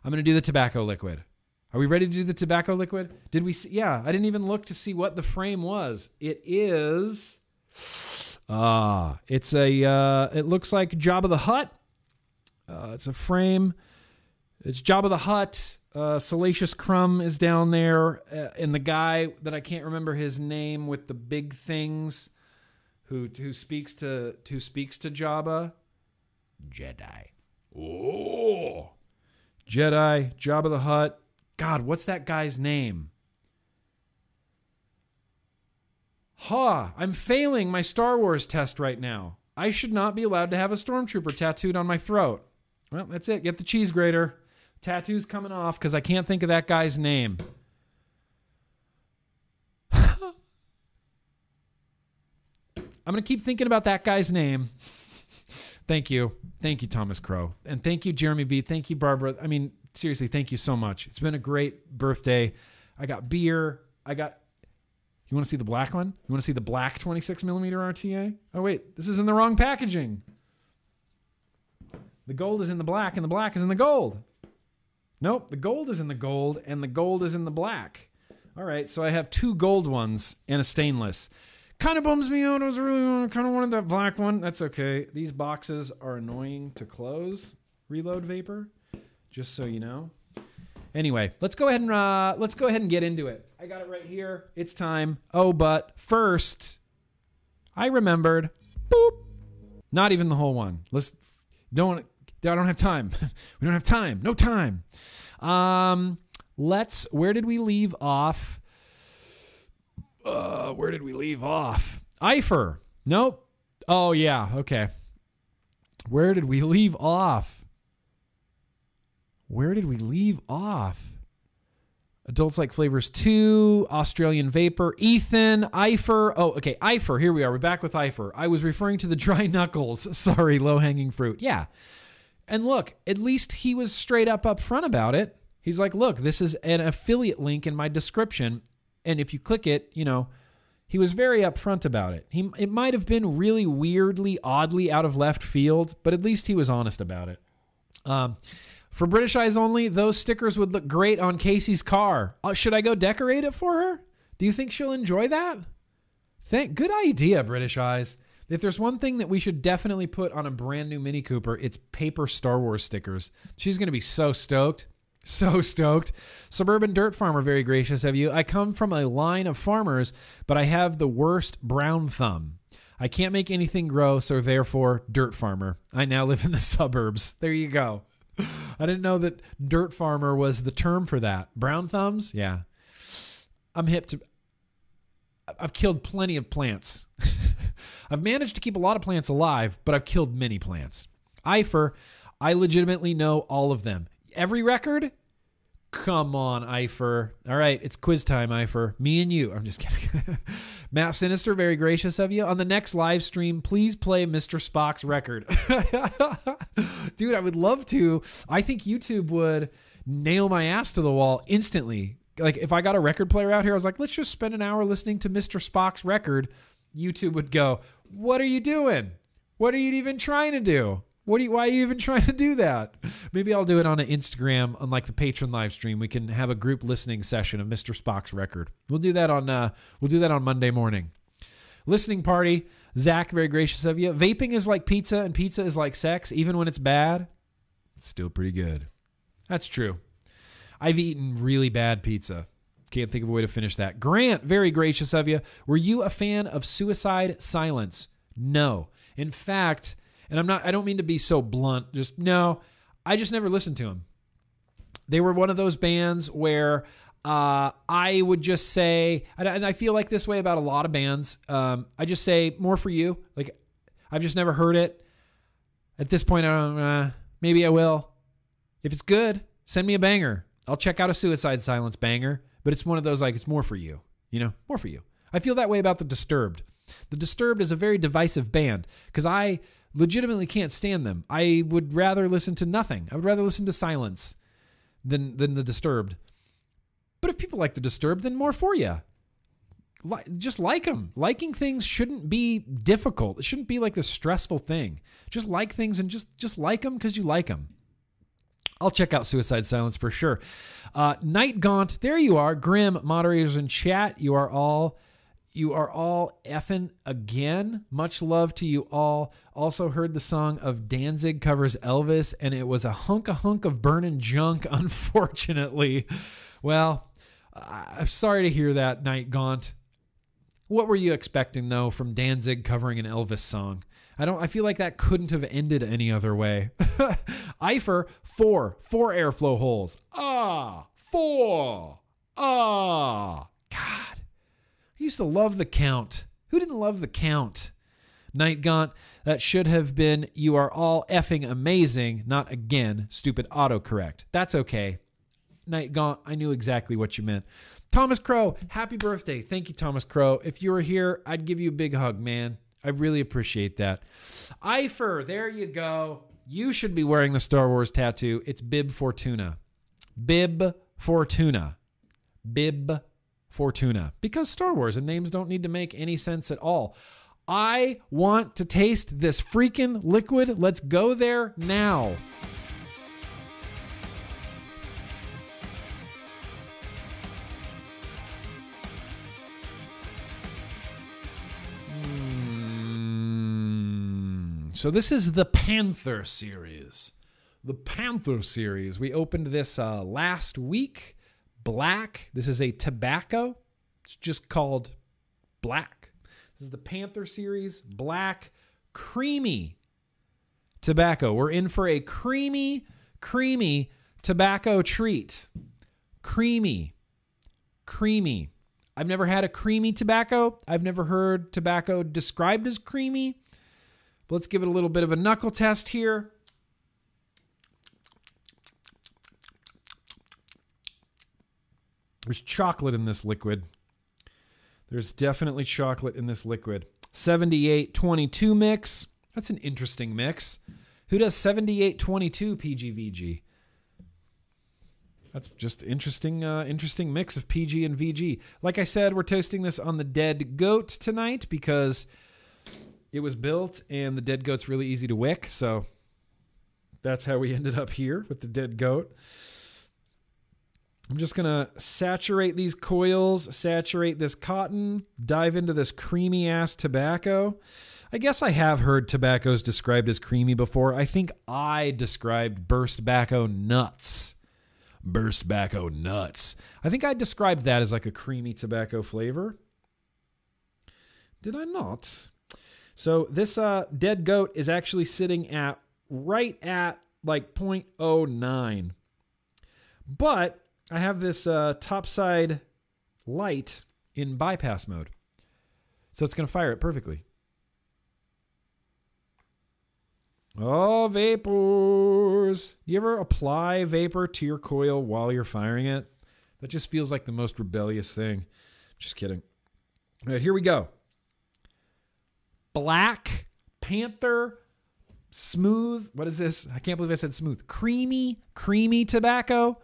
I'm going to do the tobacco liquid. Are we ready to do the tobacco liquid? Did we see? Yeah, I didn't even look to see what the frame was. It is. Ah, it's a. Uh, it looks like Jabba the Hutt. Uh, it's a frame. It's Jabba the Hutt. Uh, Salacious Crumb is down there, uh, and the guy that I can't remember his name with the big things, who who speaks to who speaks to Jabba, Jedi. Oh, Jedi, Jabba the Hutt. God, what's that guy's name? Ha! I'm failing my Star Wars test right now. I should not be allowed to have a stormtrooper tattooed on my throat. Well, that's it. Get the cheese grater. Tattoo's coming off because I can't think of that guy's name. I'm going to keep thinking about that guy's name. thank you. Thank you, Thomas Crow. And thank you, Jeremy B. Thank you, Barbara. I mean, seriously, thank you so much. It's been a great birthday. I got beer. I got. You want to see the black one? You want to see the black 26 millimeter RTA? Oh, wait. This is in the wrong packaging. The gold is in the black, and the black is in the gold. Nope, the gold is in the gold, and the gold is in the black. All right, so I have two gold ones and a stainless. Kind of bums me out. I was really kind of wanted that black one. That's okay. These boxes are annoying to close. Reload vapor, just so you know. Anyway, let's go ahead and uh, let's go ahead and get into it. I got it right here. It's time. Oh, but first, I remembered. Boop. Not even the whole one. Let's don't I don't have time. we don't have time. No time. Um, let's. Where did we leave off? Uh, where did we leave off? Eifer. Nope. Oh, yeah. Okay. Where did we leave off? Where did we leave off? Adults like flavors two, Australian vapor, Ethan, Eifer. Oh, okay, Eifer. Here we are. We're back with Eifer. I was referring to the dry knuckles. Sorry, low hanging fruit. Yeah. And look, at least he was straight up up front about it. He's like, look, this is an affiliate link in my description. And if you click it, you know, he was very upfront about it. He, it might have been really weirdly, oddly out of left field, but at least he was honest about it. Um, for British eyes only, those stickers would look great on Casey's car. Uh, should I go decorate it for her? Do you think she'll enjoy that? Thank good idea, British eyes. If there's one thing that we should definitely put on a brand new Mini Cooper, it's paper Star Wars stickers. She's going to be so stoked. So stoked. Suburban Dirt Farmer, very gracious of you. I come from a line of farmers, but I have the worst brown thumb. I can't make anything grow, so therefore, dirt farmer. I now live in the suburbs. There you go. I didn't know that dirt farmer was the term for that. Brown thumbs? Yeah. I'm hip to. I've killed plenty of plants. I've managed to keep a lot of plants alive, but I've killed many plants. Eifer, I legitimately know all of them. Every record? Come on, Eifer. All right, it's quiz time, Eifer. Me and you. I'm just kidding. Matt Sinister, very gracious of you. On the next live stream, please play Mr. Spock's record. Dude, I would love to. I think YouTube would nail my ass to the wall instantly. Like if I got a record player out here, I was like, let's just spend an hour listening to Mr. Spock's record. YouTube would go, What are you doing? What are you even trying to do? What do you, why are you even trying to do that? Maybe I'll do it on an Instagram, unlike the patron live stream. We can have a group listening session of Mr. Spock's record. We'll do that on uh, we'll do that on Monday morning. Listening party. Zach, very gracious of you. Vaping is like pizza, and pizza is like sex. Even when it's bad, it's still pretty good. That's true. I've eaten really bad pizza. Can't think of a way to finish that. Grant, very gracious of you. Were you a fan of Suicide Silence? No. In fact, and I'm not I don't mean to be so blunt, just no, I just never listened to them. They were one of those bands where uh, I would just say, and I feel like this way about a lot of bands. Um, I just say more for you. Like I've just never heard it. At this point, I don't. Uh, maybe I will. If it's good, send me a banger. I'll check out a Suicide Silence banger. But it's one of those like it's more for you. You know, more for you. I feel that way about the Disturbed. The Disturbed is a very divisive band because I legitimately can't stand them. I would rather listen to nothing. I would rather listen to silence than than the Disturbed. But if people like the Disturbed, then more for you. Like, just like them. Liking things shouldn't be difficult. It shouldn't be like this stressful thing. Just like things and just just like them because you like them. I'll check out Suicide Silence for sure. Uh, Night Gaunt, there you are. Grimm moderators in chat. You are all you are all effing again. Much love to you all. Also heard the song of Danzig covers Elvis, and it was a hunk a hunk of burning junk, unfortunately. Well, I'm sorry to hear that, Night Gaunt. What were you expecting though from Danzig covering an Elvis song? I don't I feel like that couldn't have ended any other way. Eifer, four, four airflow holes. Ah, four. Ah. God I used to love the count. Who didn't love the count? Night Gaunt, that should have been you are all effing amazing, not again, stupid autocorrect. That's okay. Night Gaunt, I knew exactly what you meant. Thomas Crow, happy birthday. Thank you, Thomas Crow. If you were here, I'd give you a big hug, man. I really appreciate that. Eifer, there you go. You should be wearing the Star Wars tattoo. It's Bib Fortuna. Bib Fortuna. Bib Fortuna because Star Wars and names don't need to make any sense at all. I want to taste this freaking liquid. Let's go there now. So this is the Panther series. The Panther series. We opened this uh, last week black. This is a tobacco. It's just called black. This is the Panther series, black, creamy tobacco. We're in for a creamy, creamy tobacco treat. Creamy, creamy. I've never had a creamy tobacco. I've never heard tobacco described as creamy. Let's give it a little bit of a knuckle test here. There's chocolate in this liquid. There's definitely chocolate in this liquid. 7822 mix. That's an interesting mix. Who does 7822 PGVG? That's just interesting, uh, interesting mix of PG and VG. Like I said, we're toasting this on the dead goat tonight because it was built and the dead goat's really easy to wick. So that's how we ended up here with the dead goat. I'm just going to saturate these coils, saturate this cotton, dive into this creamy ass tobacco. I guess I have heard tobaccos described as creamy before. I think I described burst tobacco nuts. Burst tobacco nuts. I think I described that as like a creamy tobacco flavor. Did I not? So this uh, dead goat is actually sitting at right at like 0.09. But I have this uh, topside light in bypass mode. So it's going to fire it perfectly. Oh, vapors. You ever apply vapor to your coil while you're firing it? That just feels like the most rebellious thing. Just kidding. All right, here we go. Black Panther smooth. What is this? I can't believe I said smooth. Creamy, creamy tobacco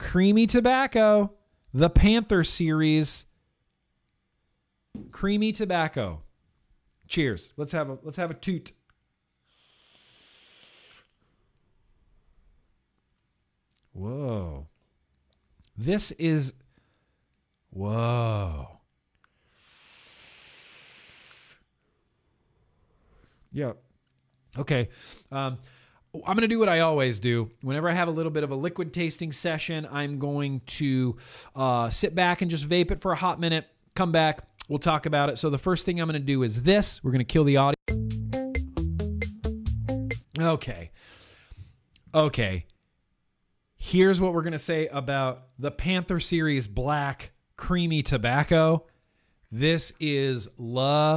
creamy tobacco, the Panther series, creamy tobacco. Cheers. Let's have a let's have a toot. Whoa. This is whoa. Yeah. Okay. Um, I'm going to do what I always do. Whenever I have a little bit of a liquid tasting session, I'm going to uh, sit back and just vape it for a hot minute, come back, we'll talk about it. So, the first thing I'm going to do is this we're going to kill the audio. Okay. Okay. Here's what we're going to say about the Panther Series Black Creamy Tobacco. This is legit.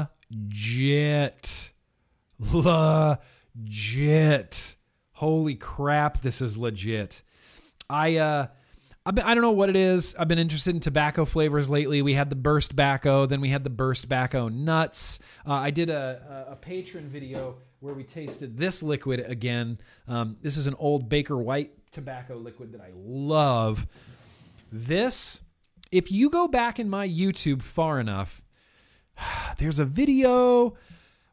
Legit holy crap, this is legit. I uh been, I don't know what it is. I've been interested in tobacco flavors lately. We had the burst tobacco, then we had the burst tobacco nuts. Uh, I did a, a, a patron video where we tasted this liquid again. Um, this is an old Baker White tobacco liquid that I love. This, if you go back in my YouTube far enough, there's a video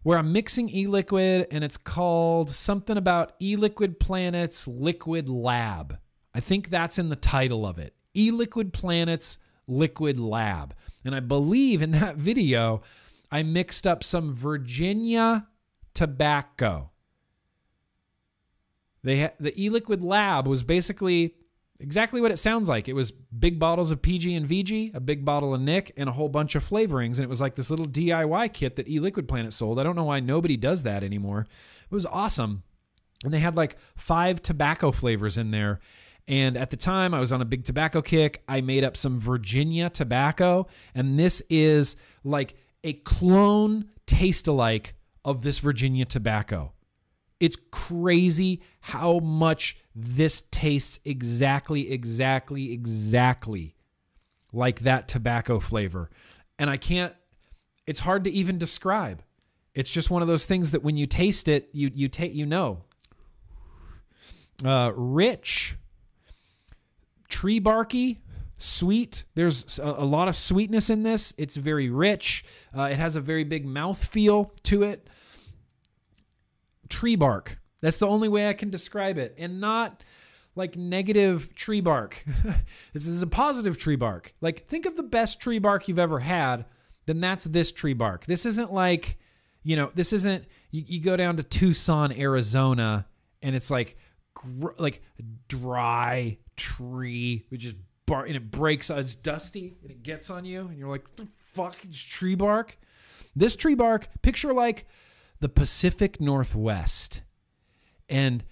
where I'm mixing e-liquid and it's called something about e-liquid planets liquid lab. I think that's in the title of it. E-liquid planets liquid lab. And I believe in that video I mixed up some Virginia tobacco. They ha- the e-liquid lab was basically exactly what it sounds like. It was big bottles of PG and VG, a big bottle of Nick, and a whole bunch of flavorings. And it was like this little DIY kit that eLiquid Planet sold. I don't know why nobody does that anymore. It was awesome. And they had like five tobacco flavors in there. And at the time, I was on a big tobacco kick. I made up some Virginia tobacco. And this is like a clone taste alike of this Virginia tobacco. It's crazy how much this tastes exactly, exactly, exactly like that tobacco flavor. And I can't, it's hard to even describe. It's just one of those things that when you taste it, you you take you know. Uh, rich, tree barky, sweet. There's a, lot of sweetness in this. It's very rich. Uh, it has a very big mouth feel to it tree bark. That's the only way I can describe it. And not like negative tree bark. this is a positive tree bark. Like, think of the best tree bark you've ever had, then that's this tree bark. This isn't like, you know, this isn't, you, you go down to Tucson, Arizona, and it's like, gr- like dry tree, which is bark, and it breaks, uh, it's dusty, and it gets on you, and you're like, fuck, it's tree bark. This tree bark, picture like the Pacific Northwest and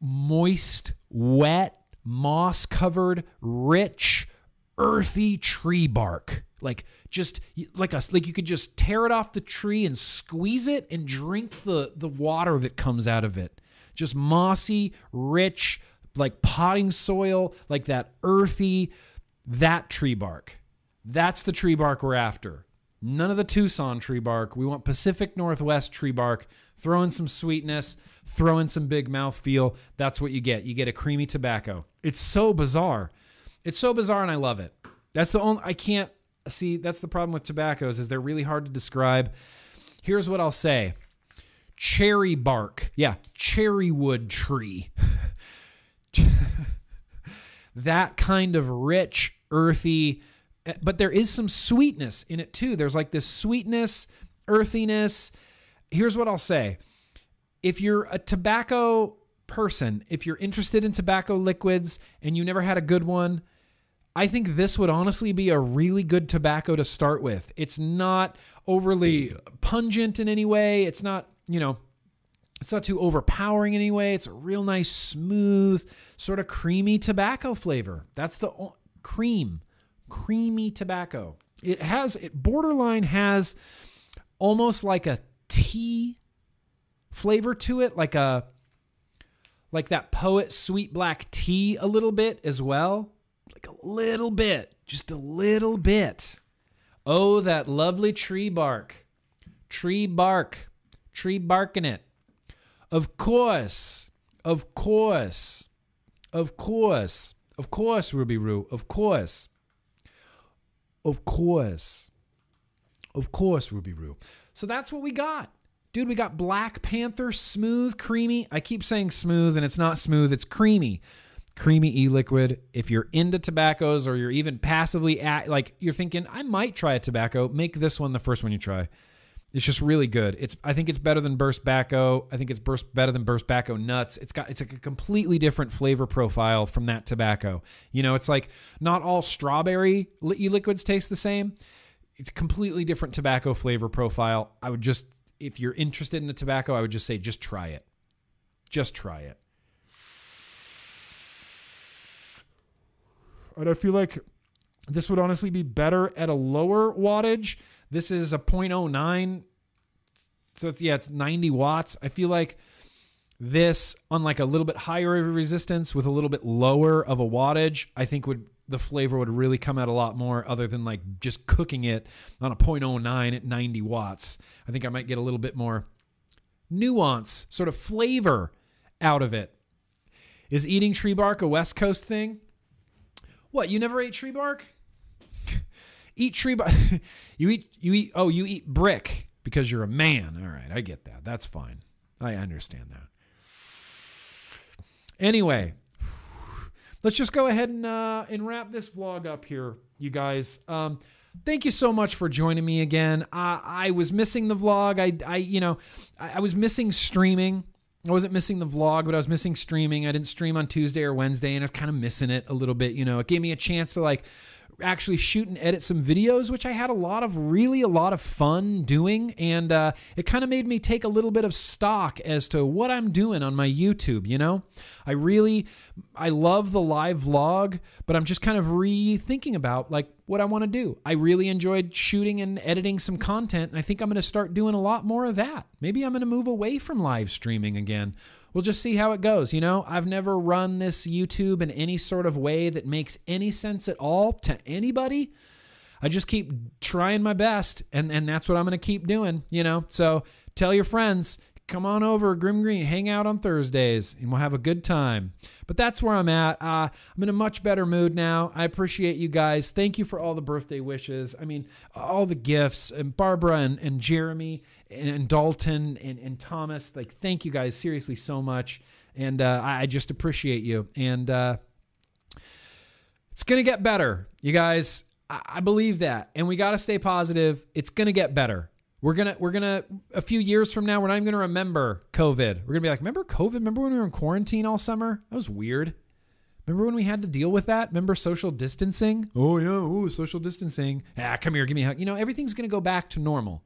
moist, wet, moss covered, rich, earthy tree bark. Like just like a like you could just tear it off the tree and squeeze it and drink the the water that comes out of it. Just mossy, rich, like potting soil, like that earthy that tree bark. That's the tree bark we're after. None of the Tucson tree bark. We want Pacific Northwest tree bark. Throw in some sweetness, throw in some big mouth feel. That's what you get. You get a creamy tobacco. It's so bizarre. It's so bizarre and I love it. That's the only I can't see that's the problem with tobaccos is they're really hard to describe. Here's what I'll say. Cherry bark. Yeah, cherry wood tree. that kind of rich, earthy, Eh, but there is some sweetness in it too. There's like this sweetness, earthiness. Here's what I'll say. If you're a tobacco person, if you're interested in tobacco liquids and you never had a good one, I think this would honestly be a really good tobacco to start with. It's not overly pungent in any way. It's not, you know, it's not too overpowering anyway. It's a real nice, smooth, sort of creamy tobacco flavor. That's the cream, creamy tobacco. It has, it borderline has almost like a tea flavor to it, like a, like that poet sweet black tea a little bit as well like a little bit, just a little bit. Oh, that lovely tree bark. Tree bark. Tree barking it. Of course. Of course. Of course. Of course, Ruby Roo. Of course. Of course. Of course, Ruby Roo. So that's what we got. Dude, we got Black Panther, smooth, creamy. I keep saying smooth, and it's not smooth, it's creamy creamy e-liquid if you're into tobaccos or you're even passively at like you're thinking i might try a tobacco make this one the first one you try it's just really good. It's i think it's better than burst bacco i think it's burst better than burst bacco nuts. It's got it's like a completely different flavor profile from that tobacco. You know it's like not all strawberry e-liquids taste the same. It's completely different tobacco flavor profile. I would just if you're interested in the tobacco i would just say just try it. Just try it. And I feel like this would honestly be better at a lower wattage. This is a 0.09. So it's yeah, it's 90 watts. I feel like this on like a little bit higher of a resistance with a little bit lower of a wattage, I think would the flavor would really come out a lot more other than like just cooking it on a 0.09 at 90 watts. I think I might get a little bit more nuance, sort of flavor out of it. Is eating tree bark a West Coast thing? What? You never ate tree bark? Eat tree bark. you eat. You eat. Oh, you eat brick because you're a man. All right, I get that. That's fine. I understand that. Anyway, let's just go ahead and uh, and wrap this vlog up here, you guys. Um, thank you so much for joining me again. Uh, I was missing the vlog. I, I you know, I, I was missing streaming. I wasn't missing the vlog, but I was missing streaming. I didn't stream on Tuesday or Wednesday, and I was kind of missing it a little bit. You know, it gave me a chance to like actually shoot and edit some videos, which I had a lot of really a lot of fun doing. And uh, it kind of made me take a little bit of stock as to what I'm doing on my YouTube. You know, I really, I love the live vlog, but I'm just kind of rethinking about like what I want to do. I really enjoyed shooting and editing some content, and I think I'm going to start doing a lot more of that. Maybe I'm going to move away from live streaming again we'll just see how it goes. You know, I've never run this YouTube in any sort of way that makes any sense at all to anybody. I just keep trying my best, and, and that's what I'm going to keep doing, you know. So tell your friends, come on over Grimm Green, hang out on Thursdays, and we'll have a good time. But that's where I'm at. Uh, I'm in a much better mood now. I appreciate you guys. Thank you for all the birthday wishes. I mean, all the gifts, and Barbara and, and Jeremy and, and Dalton and, and Thomas. Like, thank you guys seriously so much. And uh, I just appreciate you. And uh, it's going to get better, you guys. I, I believe that. And we got to stay positive. It's going to get better. We're gonna we're gonna a few years from now we're not even gonna remember COVID. We're gonna be like, remember COVID? Remember when we were in quarantine all summer? That was weird. Remember when we had to deal with that? Remember social distancing? Oh yeah, oh social distancing. Ah, come here, give me a hug. You know, everything's gonna go back to normal.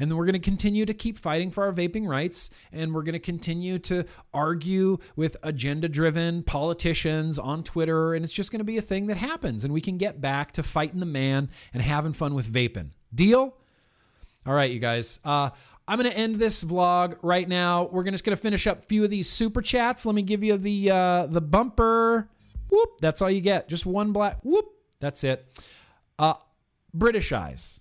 And then we're going to continue to keep fighting for our vaping rights. And we're going to continue to argue with agenda driven politicians on Twitter. And it's just going to be a thing that happens. And we can get back to fighting the man and having fun with vaping. Deal? All right, you guys. Uh, I'm going to end this vlog right now. We're gonna, just going to finish up a few of these super chats. Let me give you the uh, the bumper. Whoop. That's all you get. Just one black. Whoop. That's it. Uh, British Eyes.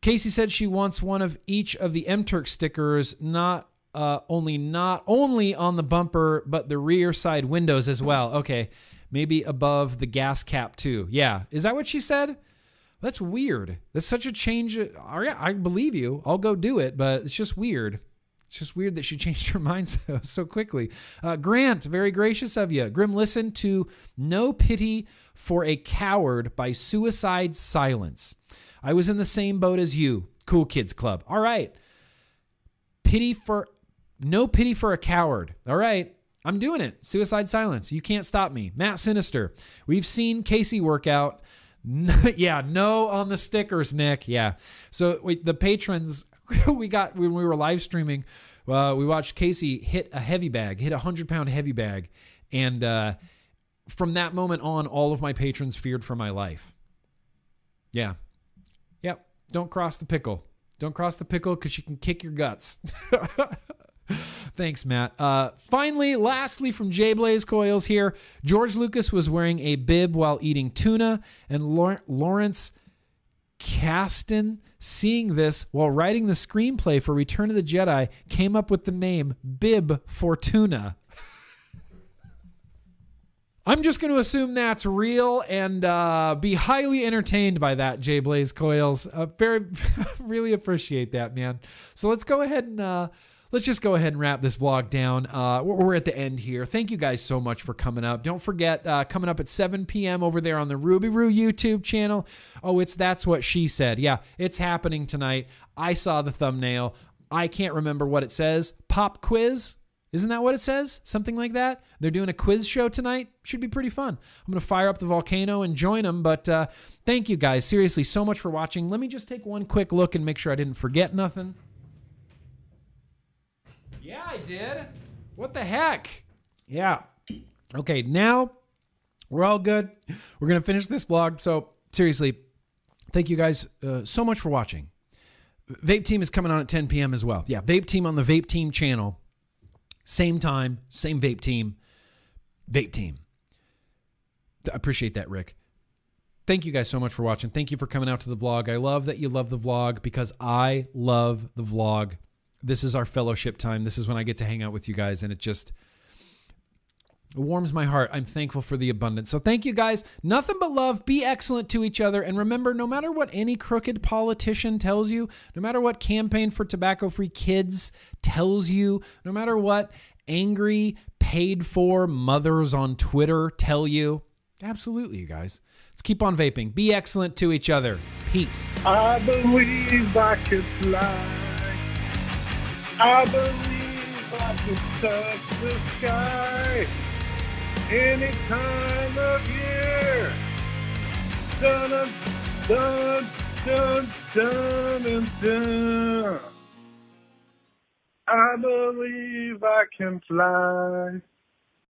Casey said she wants one of each of the MTurk stickers, not uh, only not only on the bumper, but the rear side windows as well. Okay, maybe above the gas cap too. Yeah, is that what she said? That's weird. That's such a change. All right, I believe you. I'll go do it, but it's just weird. It's just weird that she changed her mind so, so quickly. Uh, Grant, very gracious of you. Grimm, listen to No Pity for a Coward by Suicide Silence. I was in the same boat as you. Cool Kids Club. All right. Pity for no pity for a coward. All right. I'm doing it. Suicide Silence. You can't stop me. Matt Sinister. We've seen Casey work out. yeah, no on the stickers, Nick. Yeah. So wait, the patrons we got when we were live streaming, uh, we watched Casey hit a heavy bag, hit a hundred pound heavy bag, and uh, from that moment on, all of my patrons feared for my life. Yeah, Yep. Don't cross the pickle. Don't cross the pickle because she can kick your guts. Thanks, Matt. Uh, finally, lastly, from J Blaze Coils here, George Lucas was wearing a bib while eating tuna, and Lawrence Kasdan, seeing this while writing the screenplay for Return of the Jedi, came up with the name Bib Fortuna. I'm just going to assume that's real and uh, be highly entertained by that, Jay Blaze Coils. Uh, very, really appreciate that, man. So let's go ahead and uh, let's just go ahead and wrap this vlog down. Uh, we're at the end here. Thank you guys so much for coming up. Don't forget, uh, coming up at 7 p.m. over there on the Ruby Roo YouTube channel. Oh, it's That's What She Said. Yeah, it's happening tonight. I saw the thumbnail. I can't remember what it says. Pop quiz. Isn't that what it says? Something like that? They're doing a quiz show tonight. Should be pretty fun. I'm going to fire up the volcano and join them. But uh, thank you guys, seriously, so much for watching. Let me just take one quick look and make sure I didn't forget nothing. Yeah, I did. What the heck? Yeah. Okay, now we're all good. We're going to finish this vlog. So, seriously, thank you guys uh, so much for watching. Vape Team is coming on at 10 p.m. as well. Yeah, Vape Team on the Vape Team channel same time, same vape team, vape team. I appreciate that, Rick. Thank you guys so much for watching. Thank you for coming out to the vlog. I love that you love the vlog because I love the vlog. This is our fellowship time. This is when I get to hang out with you guys, and it just warms my heart. I'm thankful for the abundance. So thank you guys. Nothing but love. Be excellent to each other. And remember, no matter what any crooked politician tells you, no matter what campaign for tobacco free kids tells you, no matter what angry, paid for mothers on Twitter tell you, absolutely, you guys. Let's keep on vaping. Be excellent to each other. Peace. I believe I can fly. I believe I can touch the sky any time of year. Dun dun dun dun dun dun. I believe I can fly.